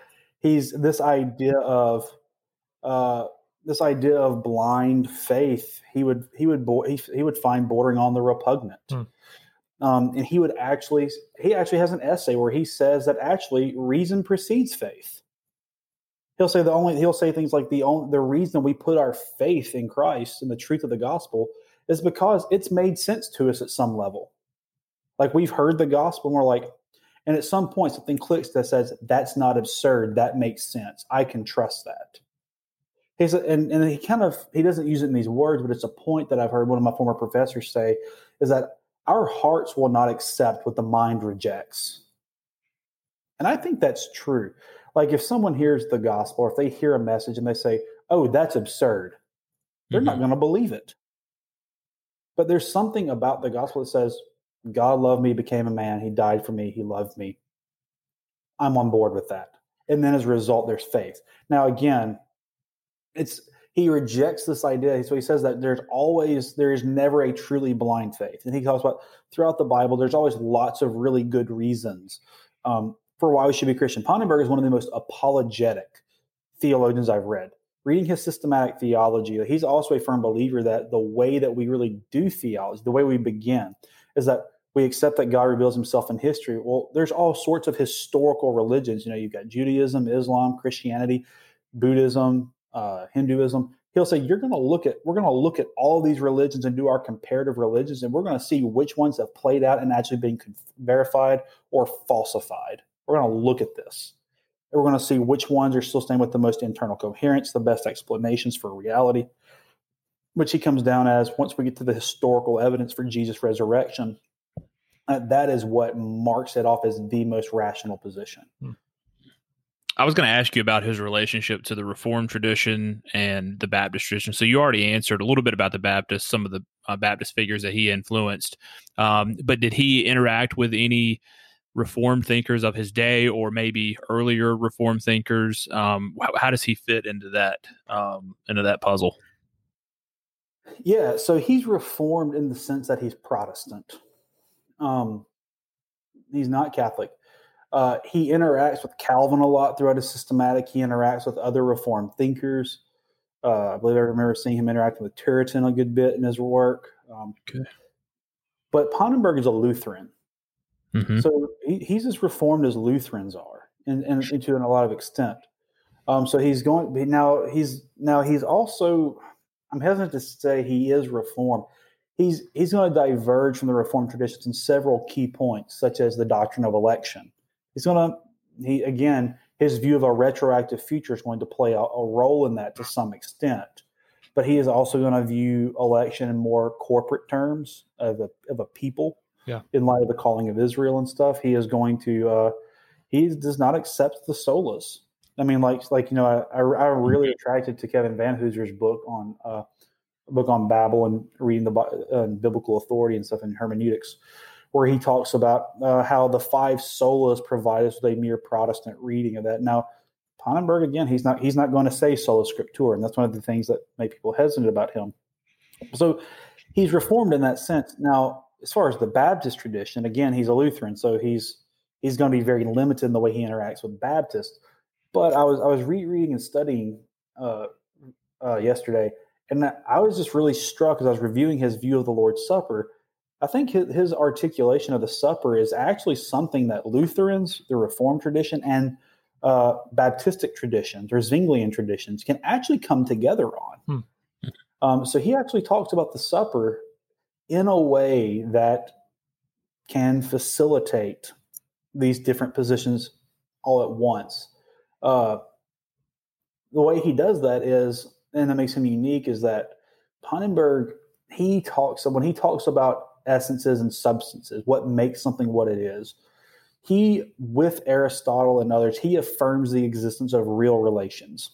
He's this idea of uh, this idea of blind faith. He would he would he, he would find bordering on the repugnant. Hmm. Um, and he would actually he actually has an essay where he says that actually reason precedes faith. He'll say the only he'll say things like the only the reason we put our faith in Christ and the truth of the gospel is because it's made sense to us at some level. Like we've heard the gospel and we're like, and at some point something clicks that says, that's not absurd. That makes sense. I can trust that. He's and, and he kind of he doesn't use it in these words, but it's a point that I've heard one of my former professors say is that our hearts will not accept what the mind rejects. And I think that's true. Like if someone hears the gospel, or if they hear a message and they say, Oh, that's absurd, they're mm-hmm. not going to believe it. But there's something about the gospel that says, God loved me, became a man. He died for me. He loved me. I'm on board with that. And then as a result, there's faith. Now, again, it's he rejects this idea. So he says that there's always, there is never a truly blind faith. And he talks about throughout the Bible, there's always lots of really good reasons um, for why we should be Christian. Pannenberg is one of the most apologetic theologians I've read. Reading his systematic theology, he's also a firm believer that the way that we really do theology, the way we begin, is that we accept that God reveals himself in history. Well, there's all sorts of historical religions. You know, you've got Judaism, Islam, Christianity, Buddhism, uh, Hinduism. He'll say you're going to look at we're going to look at all these religions and do our comparative religions, and we're going to see which ones have played out and actually been verified or falsified. We're going to look at this. And we're going to see which ones are still staying with the most internal coherence, the best explanations for reality. Which he comes down as once we get to the historical evidence for Jesus' resurrection, uh, that is what marks it off as the most rational position. Hmm. I was going to ask you about his relationship to the Reformed tradition and the Baptist tradition. So you already answered a little bit about the Baptist, some of the uh, Baptist figures that he influenced. Um, but did he interact with any Reformed thinkers of his day, or maybe earlier Reformed thinkers? Um, how, how, does he fit into that um, into that puzzle? Yeah, so he's Reformed in the sense that he's Protestant. Um, he's not Catholic. Uh, he interacts with Calvin a lot throughout his systematic. He interacts with other Reformed thinkers. Uh, I believe I remember seeing him interacting with Turretin a good bit in his work. Um, okay. But Pannenberg is a Lutheran. Mm-hmm. So he, he's as reformed as Lutherans are, and, and to a lot of extent. Um, so he's going now. He's now he's also. I'm hesitant to say he is reformed he's he's going to diverge from the Reformed traditions in several key points, such as the doctrine of election. He's going to he again his view of a retroactive future is going to play a, a role in that to some extent, but he is also going to view election in more corporate terms of a of a people. Yeah. In light of the calling of Israel and stuff, he is going to uh, he does not accept the solas. I mean, like like you know, I, I, I'm really attracted to Kevin Vanhoozer's book on uh, book on Babel and reading the uh, biblical authority and stuff in hermeneutics, where he talks about uh, how the five solas provide us with a mere Protestant reading of that. Now, Pannenberg again, he's not he's not going to say sola scriptura, and that's one of the things that make people hesitant about him. So he's reformed in that sense. Now, as far as the Baptist tradition, again, he's a Lutheran, so he's he's going to be very limited in the way he interacts with Baptists. But I was I was rereading and studying uh, uh, yesterday and I was just really struck as I was reviewing his view of the Lord's Supper. I think his, articulation of the supper is actually something that Lutherans, the Reformed tradition, and uh, Baptistic traditions or Zwinglian traditions can actually come together on. Hmm. Um, so he actually talks about the supper in a way that can facilitate these different positions all at once. Uh, the way he does that is and that makes him unique is that Pannenberg he talks when he talks about essences and substances, what makes something what it is. He, with Aristotle and others, he affirms the existence of real relations,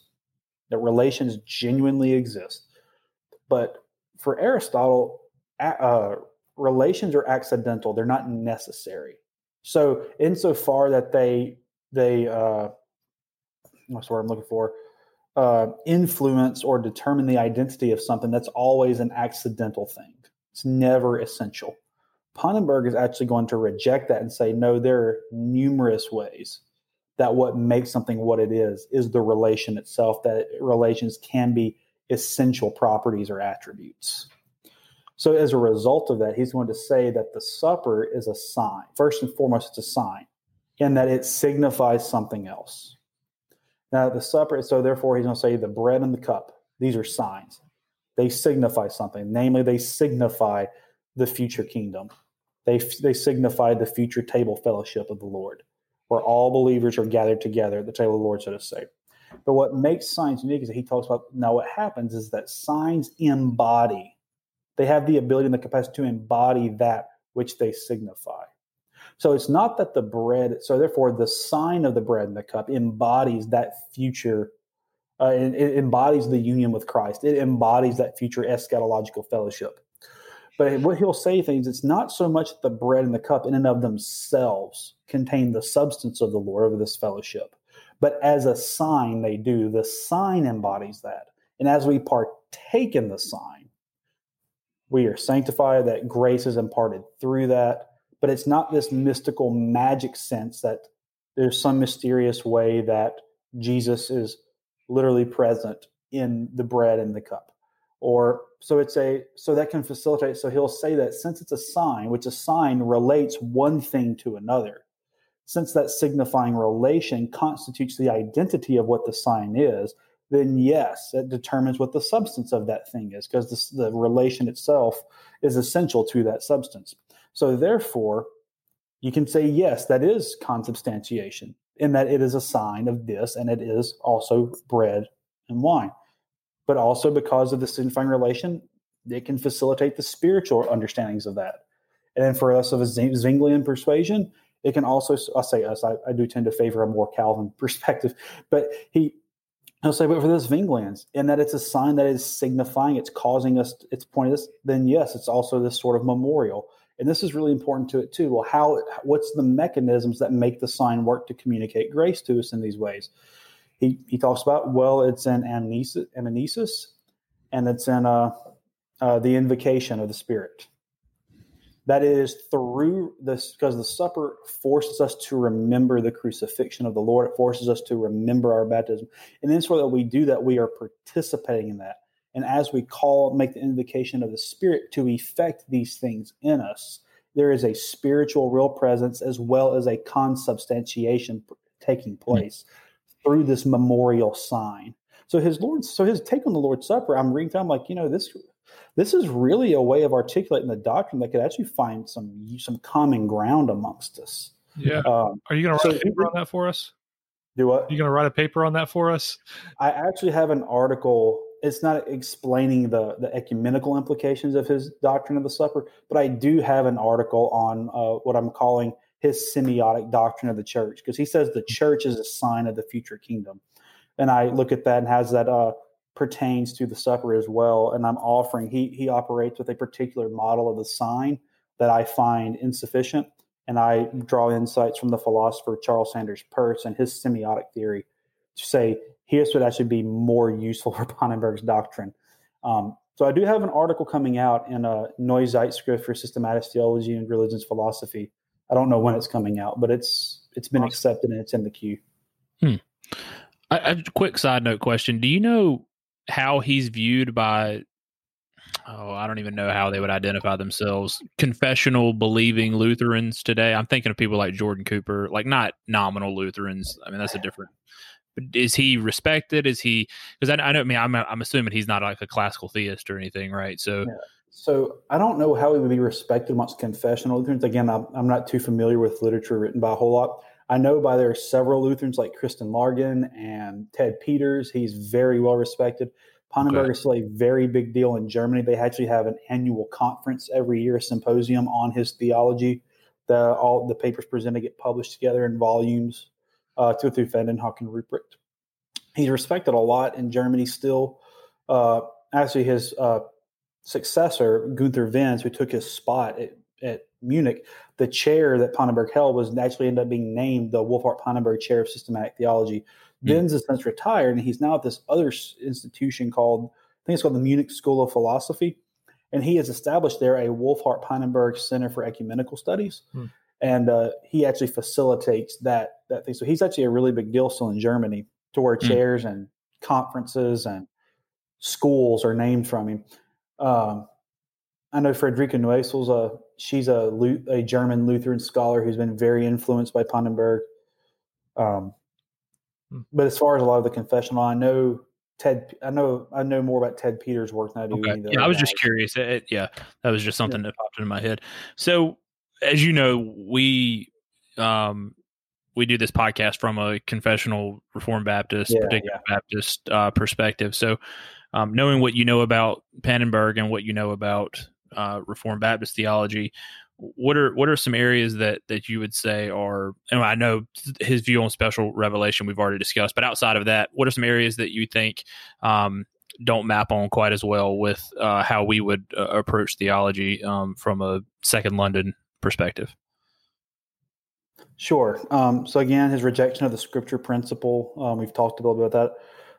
that relations genuinely exist. But for Aristotle, uh, relations are accidental; they're not necessary. So, insofar that they they uh, what's the word I'm looking for? Uh, influence or determine the identity of something, that's always an accidental thing. It's never essential. Pannenberg is actually going to reject that and say, no, there are numerous ways that what makes something what it is is the relation itself, that relations can be essential properties or attributes. So, as a result of that, he's going to say that the supper is a sign. First and foremost, it's a sign, and that it signifies something else. Now, the supper, so therefore, he's going to say the bread and the cup, these are signs. They signify something. Namely, they signify the future kingdom. They, they signify the future table fellowship of the Lord, where all believers are gathered together at the table of the Lord, so to say. But what makes signs unique is that he talks about now what happens is that signs embody, they have the ability and the capacity to embody that which they signify. So it's not that the bread, so therefore the sign of the bread and the cup embodies that future, uh, it, it embodies the union with Christ. It embodies that future eschatological fellowship. But what he'll say things, it's not so much the bread and the cup in and of themselves contain the substance of the Lord of this fellowship, but as a sign they do. The sign embodies that. And as we partake in the sign, we are sanctified, that grace is imparted through that but it's not this mystical magic sense that there's some mysterious way that Jesus is literally present in the bread and the cup. or so it's a so that can facilitate so he'll say that since it's a sign which a sign relates one thing to another since that signifying relation constitutes the identity of what the sign is then yes it determines what the substance of that thing is because the, the relation itself is essential to that substance so therefore you can say yes that is consubstantiation in that it is a sign of this and it is also bread and wine but also because of the signifying relation, it can facilitate the spiritual understandings of that. And then for us of a Zwinglian persuasion, it can also, I'll say us, I, I do tend to favor a more Calvin perspective, but he, He'll say, but for this Zwinglians, and that it's a sign that is signifying, it's causing us, it's pointing us, then yes, it's also this sort of memorial. And this is really important to it too. Well, how, what's the mechanisms that make the sign work to communicate grace to us in these ways? he, he talks about, well, it's in amnesis, amnesis and it's in uh, uh, the invocation of the Spirit. That is through this, because the supper forces us to remember the crucifixion of the Lord. It forces us to remember our baptism. And then, so that we do that, we are participating in that. And as we call, make the invocation of the Spirit to effect these things in us, there is a spiritual real presence as well as a consubstantiation taking place. Mm-hmm through this memorial sign. So his Lord, so his take on the Lord's Supper, I'm reading I'm like, you know, this this is really a way of articulating the doctrine that could actually find some some common ground amongst us. Yeah. Um, Are you going to write so, a paper on that for us? Do what? Are you going to write a paper on that for us? I actually have an article. It's not explaining the the ecumenical implications of his doctrine of the supper, but I do have an article on uh, what I'm calling his semiotic doctrine of the church because he says the church is a sign of the future kingdom. And I look at that and has that uh, pertains to the supper as well. And I'm offering, he, he operates with a particular model of the sign that I find insufficient. And I draw insights from the philosopher Charles Sanders Peirce and his semiotic theory to say here's what I should be more useful for Pannenberg's doctrine. Um, so I do have an article coming out in a Neue Zeitschrift for Systematic Theology and Religious Philosophy I don't know when it's coming out, but it's it's been accepted and it's in the queue. Hmm. A, a quick side note question: Do you know how he's viewed by? Oh, I don't even know how they would identify themselves. Confessional believing Lutherans today. I'm thinking of people like Jordan Cooper, like not nominal Lutherans. I mean, that's a different is he respected? Is he because I, I, know I mean I'm I'm assuming he's not like a classical theist or anything, right? So yeah. So I don't know how he would be respected amongst confessional Lutherans. Again, I'm, I'm not too familiar with literature written by a whole lot. I know by there are several Lutherans like Kristin Largen and Ted Peters. He's very well respected. Pannenberg okay. is still a very big deal in Germany. They actually have an annual conference every year, a symposium on his theology. The all the papers presented get published together in volumes uh, to through Vandenhoeck and Ruprecht. He's respected a lot in Germany still. Uh, actually, his uh, successor, Gunther Wenz, who took his spot at, at Munich, the chair that Pannenberg held was actually ended up being named the Wolfhart Pannenberg Chair of Systematic Theology. Mm. Wenz has since retired, and he's now at this other institution called, I think it's called the Munich School of Philosophy. And he has established there a Wolfhart Pannenberg Center for Ecumenical Studies. Mm. And uh, he actually facilitates that that thing. So he's actually a really big deal still in Germany, to where mm. chairs and conferences and schools are named from him. Um, I know Friederike Nüssel's a she's a a German Lutheran scholar who's been very influenced by Pannenberg. Um, hmm. but as far as a lot of the confessional, I know Ted. I know I know more about Ted Peters' work than I do. Okay. Yeah, I was guys. just curious. It, yeah, that was just something yeah. that popped into my head. So, as you know, we um, we do this podcast from a confessional Reformed Baptist, yeah, particular yeah. Baptist uh, perspective. So, um, knowing what you know about Pannenberg and what you know about uh, Reformed Baptist theology, what are what are some areas that that you would say are? And I know his view on special revelation we've already discussed, but outside of that, what are some areas that you think um, don't map on quite as well with uh, how we would uh, approach theology um, from a Second London perspective? Sure. Um, so again, his rejection of the Scripture principle. Um, we've talked a little bit about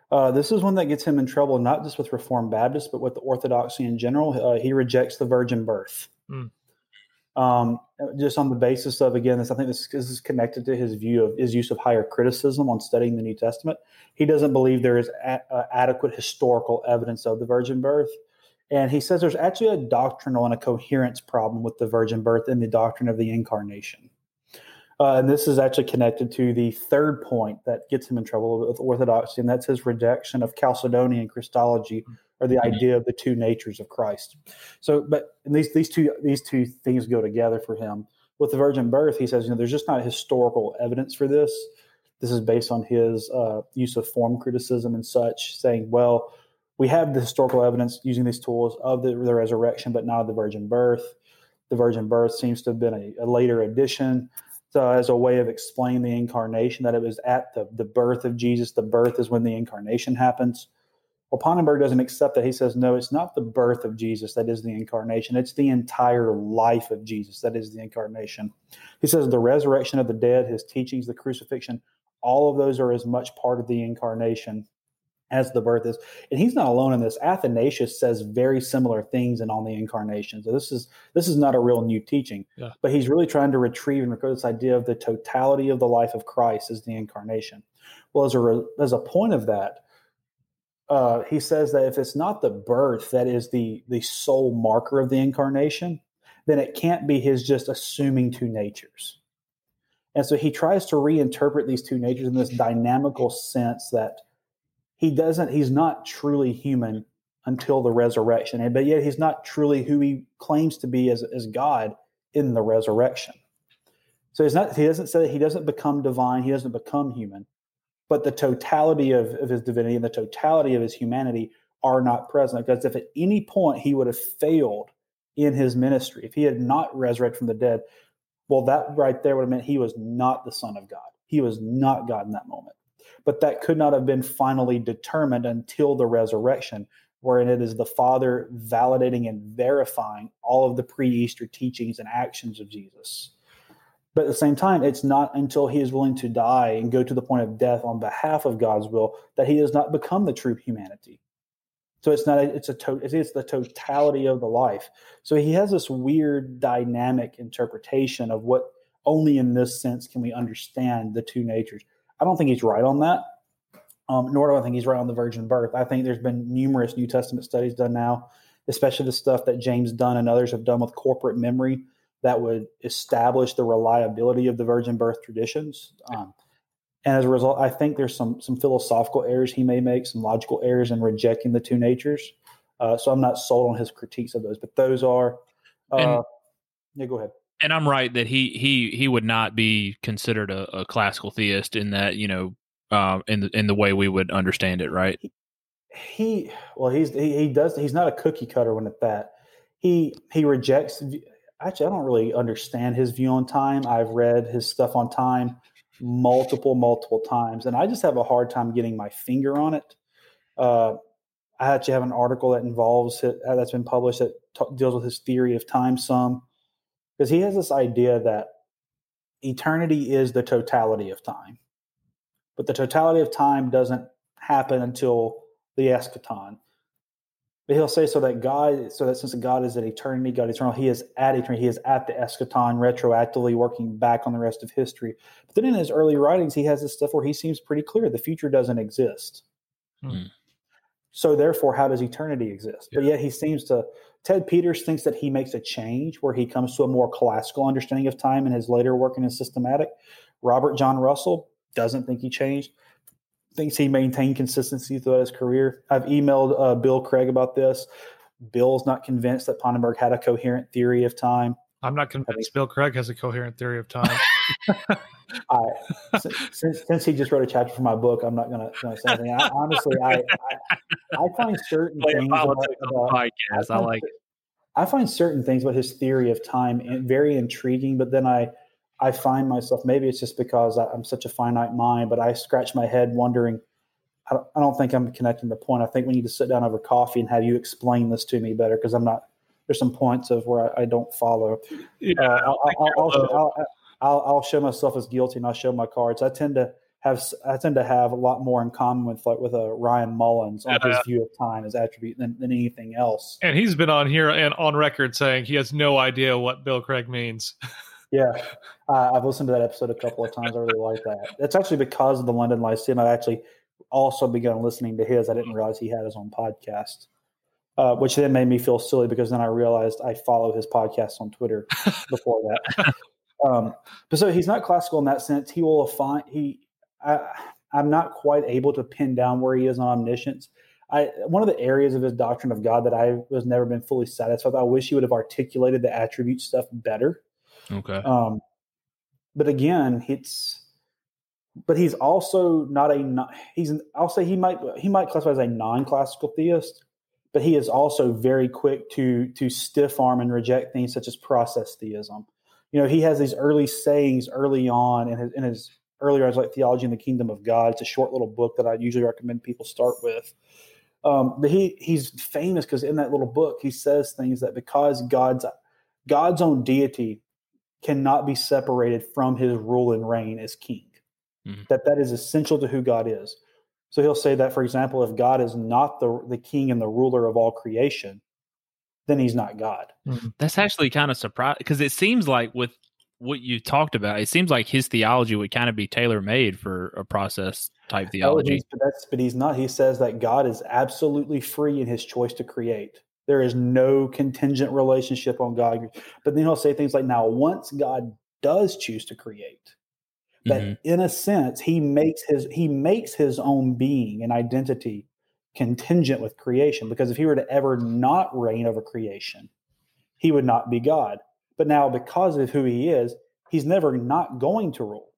that. Uh, this is one that gets him in trouble, not just with Reformed Baptists, but with the Orthodoxy in general. Uh, he rejects the virgin birth. Mm. Um, just on the basis of again, this I think this, this, is connected to his view of his use of higher criticism on studying the New Testament. He doesn't believe there is a, uh, adequate historical evidence of the virgin birth, and he says there's actually a doctrinal and a coherence problem with the virgin birth and the doctrine of the incarnation. Uh, and this is actually connected to the third point that gets him in trouble with orthodoxy, and that's his rejection of Chalcedonian Christology or the mm-hmm. idea of the two natures of Christ. So, but these these two these two things go together for him. With the virgin birth, he says, you know, there's just not historical evidence for this. This is based on his uh, use of form criticism and such, saying, well, we have the historical evidence using these tools of the, the resurrection, but not of the virgin birth. The virgin birth seems to have been a, a later addition so as a way of explaining the incarnation, that it was at the, the birth of Jesus. The birth is when the incarnation happens. Well, Pannenberg doesn't accept that. He says, no, it's not the birth of Jesus that is the incarnation. It's the entire life of Jesus that is the incarnation. He says the resurrection of the dead, his teachings, the crucifixion, all of those are as much part of the incarnation as the birth is. And he's not alone in this. Athanasius says very similar things in on the incarnation. So this is this is not a real new teaching, yeah. but he's really trying to retrieve and record this idea of the totality of the life of Christ as the incarnation. Well, as a as a point of that, uh, he says that if it's not the birth that is the the sole marker of the incarnation, then it can't be his just assuming two natures. And so he tries to reinterpret these two natures in this dynamical sense that he doesn't he's not truly human until the resurrection but yet he's not truly who he claims to be as, as god in the resurrection. So he's not he doesn't say that he doesn't become divine he doesn't become human but the totality of, of his divinity and the totality of his humanity are not present because if at any point he would have failed in his ministry if he had not resurrected from the dead well that right there would have meant he was not the son of god. He was not god in that moment but that could not have been finally determined until the resurrection, wherein it is the Father validating and verifying all of the pre Easter teachings and actions of Jesus. But at the same time, it's not until he is willing to die and go to the point of death on behalf of God's will that he does not become the true humanity. So it's not a, it's a to, it's the totality of the life. So he has this weird dynamic interpretation of what only in this sense can we understand the two natures. I don't think he's right on that. Um, nor do I think he's right on the virgin birth. I think there's been numerous New Testament studies done now, especially the stuff that James Dunn and others have done with corporate memory that would establish the reliability of the virgin birth traditions. Um, and as a result, I think there's some some philosophical errors he may make, some logical errors in rejecting the two natures. Uh, so I'm not sold on his critiques of those, but those are. Uh, and, yeah, go ahead and I'm right that he he he would not be considered a, a classical theist in that you know uh, in the in the way we would understand it, right? He well, he's he, he does he's not a cookie cutter when at that. He he rejects. Actually, I don't really understand his view on time. I've read his stuff on time multiple multiple times, and I just have a hard time getting my finger on it. Uh, I actually have an article that involves it uh, that's been published that t- deals with his theory of time some because he has this idea that eternity is the totality of time. But the totality of time doesn't happen until the eschaton. But he'll say so that God, so that since God is at eternity, God eternal, he is at eternity, he is at the eschaton, retroactively working back on the rest of history. But then in his early writings, he has this stuff where he seems pretty clear the future doesn't exist. Hmm. So therefore, how does eternity exist? Yeah. But yet he seems to Ted Peters thinks that he makes a change where he comes to a more classical understanding of time in his later work in his systematic. Robert John Russell doesn't think he changed, thinks he maintained consistency throughout his career. I've emailed uh, Bill Craig about this. Bill's not convinced that Pannenberg had a coherent theory of time. I'm not convinced Bill Craig has a coherent theory of time. I, since, since he just wrote a chapter for my book, I'm not going to say anything. I, honestly, I, I, I find certain things about, about uh, podcast. I, I like. I find certain things about his theory of time very intriguing, but then I, I find myself maybe it's just because I'm such a finite mind, but I scratch my head wondering. I don't, I don't think I'm connecting the point. I think we need to sit down over coffee and have you explain this to me better because I'm not. There's some points of where I, I don't follow. Yeah, uh, I'll, I'll, I'll, I'll, I'll show myself as guilty and I'll show my cards. I tend to have I tend to have a lot more in common with like with a uh, Ryan Mullins on his Uh, view of time as attribute than, than anything else. And he's been on here and on record saying he has no idea what Bill Craig means. Yeah, uh, I've listened to that episode a couple of times. I really like that. It's actually because of the London Lyceum. I've actually also begun listening to his. I didn't realize he had his own podcast, uh, which then made me feel silly because then I realized I follow his podcast on Twitter before that. um, but so he's not classical in that sense. He will find he. I, I'm not quite able to pin down where he is on omniscience. I one of the areas of his doctrine of God that I was never been fully satisfied. with, I wish he would have articulated the attribute stuff better. Okay. Um, but again, it's but he's also not a he's I'll say he might he might classify as a non-classical theist, but he is also very quick to to stiff arm and reject things such as process theism. You know, he has these early sayings early on in his in his earlier as like theology in the kingdom of God. It's a short little book that I usually recommend people start with. Um, but he he's famous because in that little book he says things that because God's God's own deity cannot be separated from his rule and reign as king. Mhm. That that is essential to who God is. So he'll say that, for example, if God is not the the king and the ruler of all creation, then he's not God. Mm-hmm. That's actually kind of surprising because it seems like with what you talked about, it seems like his theology would kind of be tailor made for a process type Oh, theology. but that's but he's not. He says that God is absolutely free in his choice to create. There is no contingent relationship on God. But then he'll say things like, now once God does choose to create, that Mhm. in a sense he makes his he makes his own being and identity contingent with creation because if he were to ever not reign over creation he would not be god but now because of who he is he's never not going to rule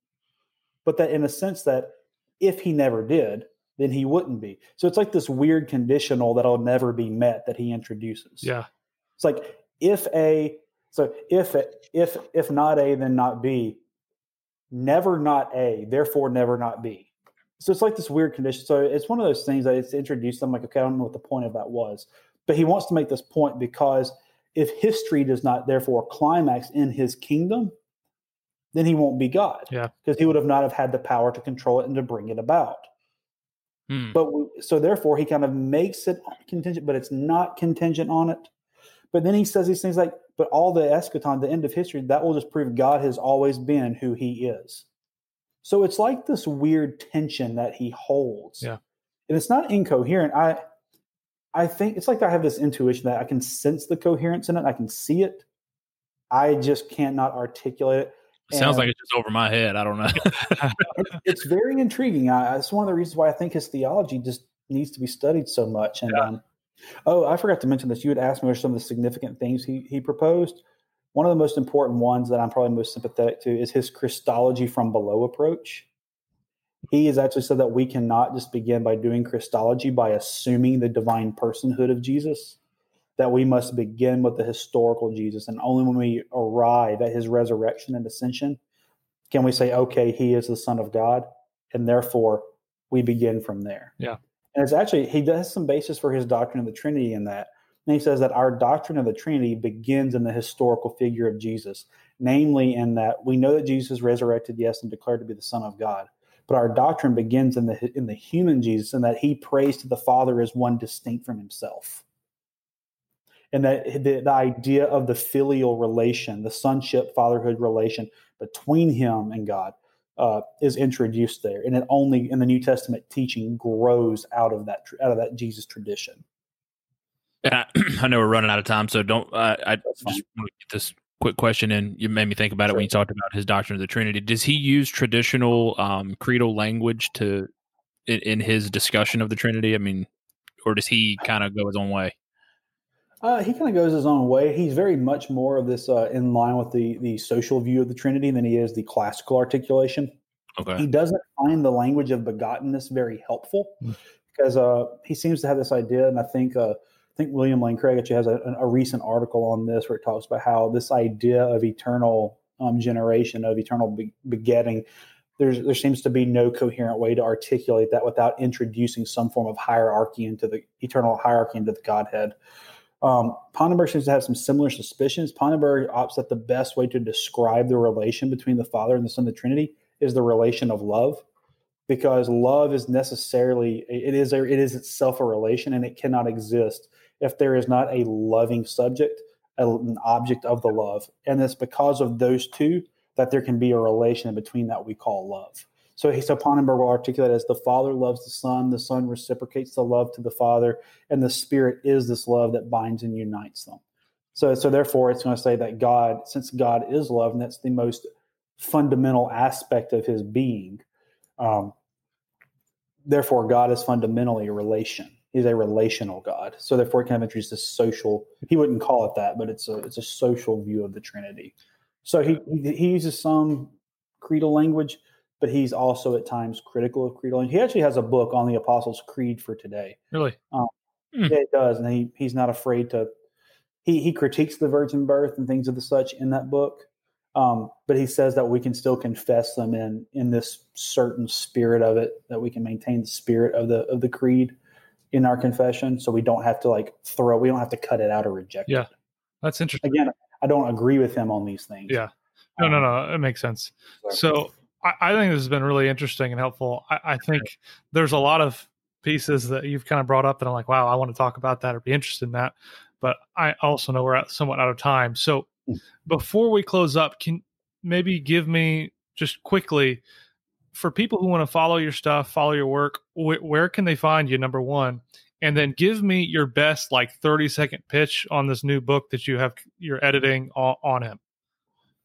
but that in a sense that if he never did then he wouldn't be so it's like this weird conditional that'll never be met that he introduces Yeah. it's like if a so if if if not a then not b never not A, therefore never not B. So it's like this weird condition. So it's one of those things that it's introduced. I'm like, okay, I don't know what the point of that was. But he wants to make this point because if history does not therefore climax in his kingdom, then he won't be God. Yeah. Because he would have not have had the power to control it and to bring it about. Hmm. But we, so therefore he kind of makes it contingent, but it's not contingent on it. But then he says these things like, but all the eschaton, the end of history, that will just prove God has always been who he is. So it's like this weird tension that he holds. Yeah. And it's not incoherent. I I think it's like I have this intuition that I can sense the coherence in it. I can see it. I just cannot articulate it. Sounds like it's just over my head. I don't know. it, it's very intriguing. I, it's one of the reasons why I think his theology just needs to be studied so much. And um, oh, I forgot to mention this. You had asked me what some of the significant things he he proposed. One of the most important ones that I'm probably most sympathetic to is his Christology from below approach. He has actually said that we cannot just begin by doing Christology by assuming the divine personhood of Jesus. That we must begin with the historical Jesus, and only when we arrive at his resurrection and ascension can we say, okay, he is the Son of God, and therefore we begin from there. Yeah. And it's actually, he does some basis for his doctrine of the Trinity in that. And he says that our doctrine of the Trinity begins in the historical figure of Jesus, namely, in that we know that Jesus resurrected, yes, and declared to be the Son of God. But our doctrine begins in the in the human Jesus, and that he prays to the Father as one distinct from himself and that the, the idea of the filial relation, the sonship fatherhood relation between him and God uh, is introduced there, and it only in the New Testament teaching grows out of that out of that Jesus tradition. And I, I know we're running out of time, so don't. Uh, I just want to get this quick question in. You made me think about it when you talked about his doctrine of the Trinity. Does he use traditional um, creedal language to in, in his discussion of the Trinity? I mean, or does he kind of go his own way? Uh, he kind of goes his own way. He's very much more of this uh, in line with the the social view of the Trinity than he is the classical articulation. Okay. he doesn't find the language of begottenness very helpful Mm. because uh, he seems to have this idea, and I think uh, I think William Lane Craig actually has a, a recent article on this where it talks about how this idea of eternal um, generation, of eternal be- begetting, there's there seems to be no coherent way to articulate that without introducing some form of hierarchy into the eternal hierarchy into the Godhead. Um, Pannenberg seems to have some similar suspicions. Pannenberg opts that the best way to describe the relation between the Father and the Son of the Trinity is the relation of love. because love is necessarily it is a, it is itself a relation and it cannot exist if there is not a loving subject an object of the love and it's because of those two that there can be a relation between that we call love so so Pannenberg will articulate as the father loves the son the son reciprocates the love to the father and the spirit is this love that binds and unites them so so therefore it's going to say that god since god is love and that's the most fundamental aspect of his being um, therefore, God is fundamentally a relation. He's a relational God. So therefore, it kind of introduces this social. He wouldn't call it that, but it's a it's a social view of the Trinity. So he he uses some creedal language, but he's also at times critical of creedal. And he actually has a book on the Apostles' Creed for today. Really? Um, mm. Yeah, it does, and he he's not afraid to. He he critiques the virgin birth and things of the such in that book. Um, but he says that we can still confess them in in this certain spirit of it, that we can maintain the spirit of the of the creed in our confession, so we don't have to like throw, we don't have to cut it out or reject yeah. it. Yeah, that's interesting. Again, I don't agree with him on these things. Yeah, no, no, um, no, it makes sense. So I, I, think this has been really interesting and helpful. I, I think there's a lot of pieces that you've kind of brought up that I'm like, wow, I want to talk about that or be interested in that. But I also know we're somewhat out of time. So Hmm. Before we close up, can maybe give me just quickly for people who want to follow your stuff, follow your work, wh- where can they find you? Number one, and then give me your best like 30 second pitch on this new book that you have you're editing on, on him.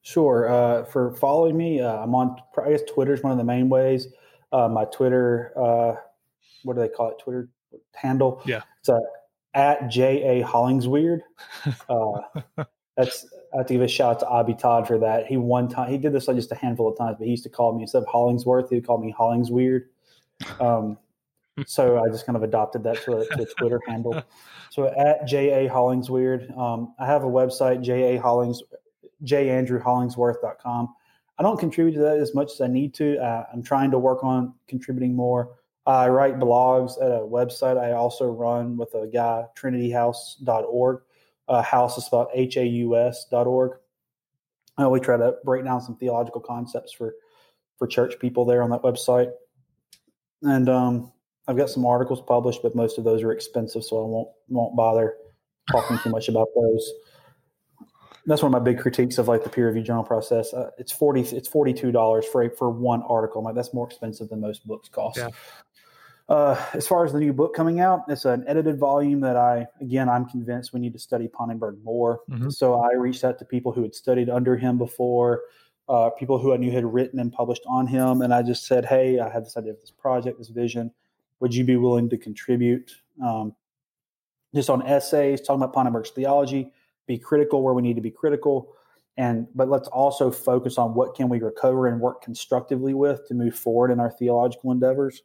Sure. Uh, for following me, uh, I'm on. I guess Twitter is one of the main ways. Uh, my Twitter, uh, what do they call it? Twitter handle. Yeah. It's uh, at J A Hollingsweird. Uh, that's I have to give a shout out to Abby Todd for that. He one time he did this like just a handful of times, but he used to call me instead of Hollingsworth, he would call me Hollingsweird. Um, so I just kind of adopted that to a, to a Twitter handle. So at J A Hollingsweird, um, I have a website J A Hollings J Andrew Hollingsworth.com. I don't contribute to that as much as I need to. Uh, I'm trying to work on contributing more. I write blogs at a website I also run with a guy, trinityhaus.org uh, house is spelled H-A-U-S dot org. Uh, we try to break down some theological concepts for for church people there on that website. And um, I've got some articles published, but most of those are expensive, so I won't won't bother talking too much about those. That's one of my big critiques of like the peer review journal process. Uh, it's forty it's forty two dollars for for one article. I'm like that's more expensive than most books cost. Yeah. Uh, as far as the new book coming out, it's an edited volume that I, again, I'm convinced we need to study Pannenberg more. Mm-hmm. So I reached out to people who had studied under him before, uh, people who I knew had written and published on him. And I just said, hey, I have this idea of this project, this vision. Would you be willing to contribute? Um, just on essays, talking about Pannenberg's theology, be critical where we need to be critical. And but let's also focus on what can we recover and work constructively with to move forward in our theological endeavors.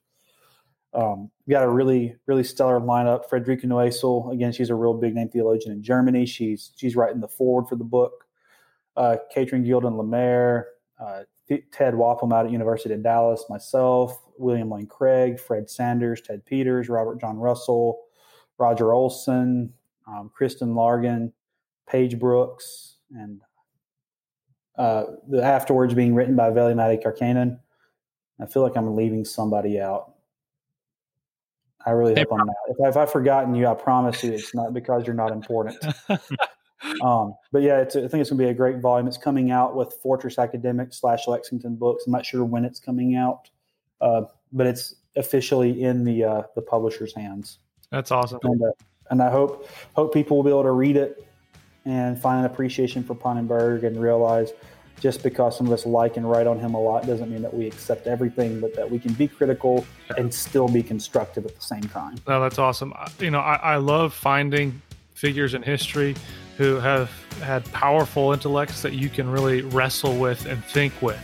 Um, we got a really, really stellar lineup. Friederike Nüssel, again, she's a real big name theologian in Germany. She's she's writing the forward for the book. Uh, Katrin Gilden Lemaire, uh, Ted Wapham out at University of Dallas, myself, William Lane Craig, Fred Sanders, Ted Peters, Robert John Russell, Roger Olson, um, Kristin Largen, Paige Brooks, and uh, the afterwards being written by Veli-Matti Kärkkäinen. I feel like I'm leaving somebody out. I really hope I'm not. If, if I've forgotten you, I promise you it's not because you're not important. um, but yeah, I think it's going to be a great volume. It's coming out with Fortress Academic slash Lexington Books. I'm not sure when it's coming out, uh, but it's officially in the uh, the publisher's hands. That's awesome. And, uh, and I hope hope people will be able to read it and find an appreciation for Pannenberg and realize just because some of us like and write on him a lot doesn't mean that we accept everything, but that we can be critical and still be constructive at the same time. No, that's awesome. You know, I, I love finding figures in history who have had powerful intellects that you can really wrestle with and think with.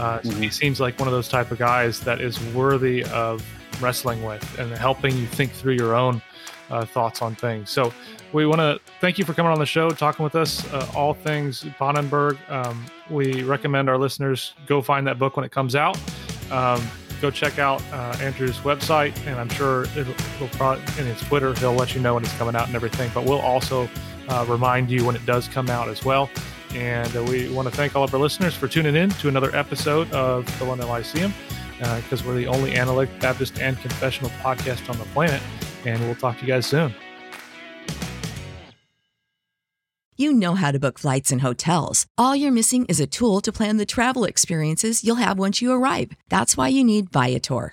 Uh, mm-hmm. He seems like one of those type of guys that is worthy of wrestling with and helping you think through your own uh, thoughts on things. So we want to thank you for coming on the show, talking with us, uh, all things Pannenberg. Um, we recommend our listeners go find that book when it comes out. Um, go check out uh, Andrew's website, and I'm sure it'll probably in his Twitter he'll let you know when it's coming out and everything. But we'll also uh, remind you when it does come out as well. And uh, we want to thank all of our listeners for tuning in to another episode of the London Lyceum. because uh, we're the only analytic Baptist and confessional podcast on the planet. And we'll talk to you guys soon. You know how to book flights and hotels. All you're missing is a tool to plan the travel experiences you'll have once you arrive. That's why you need Viator.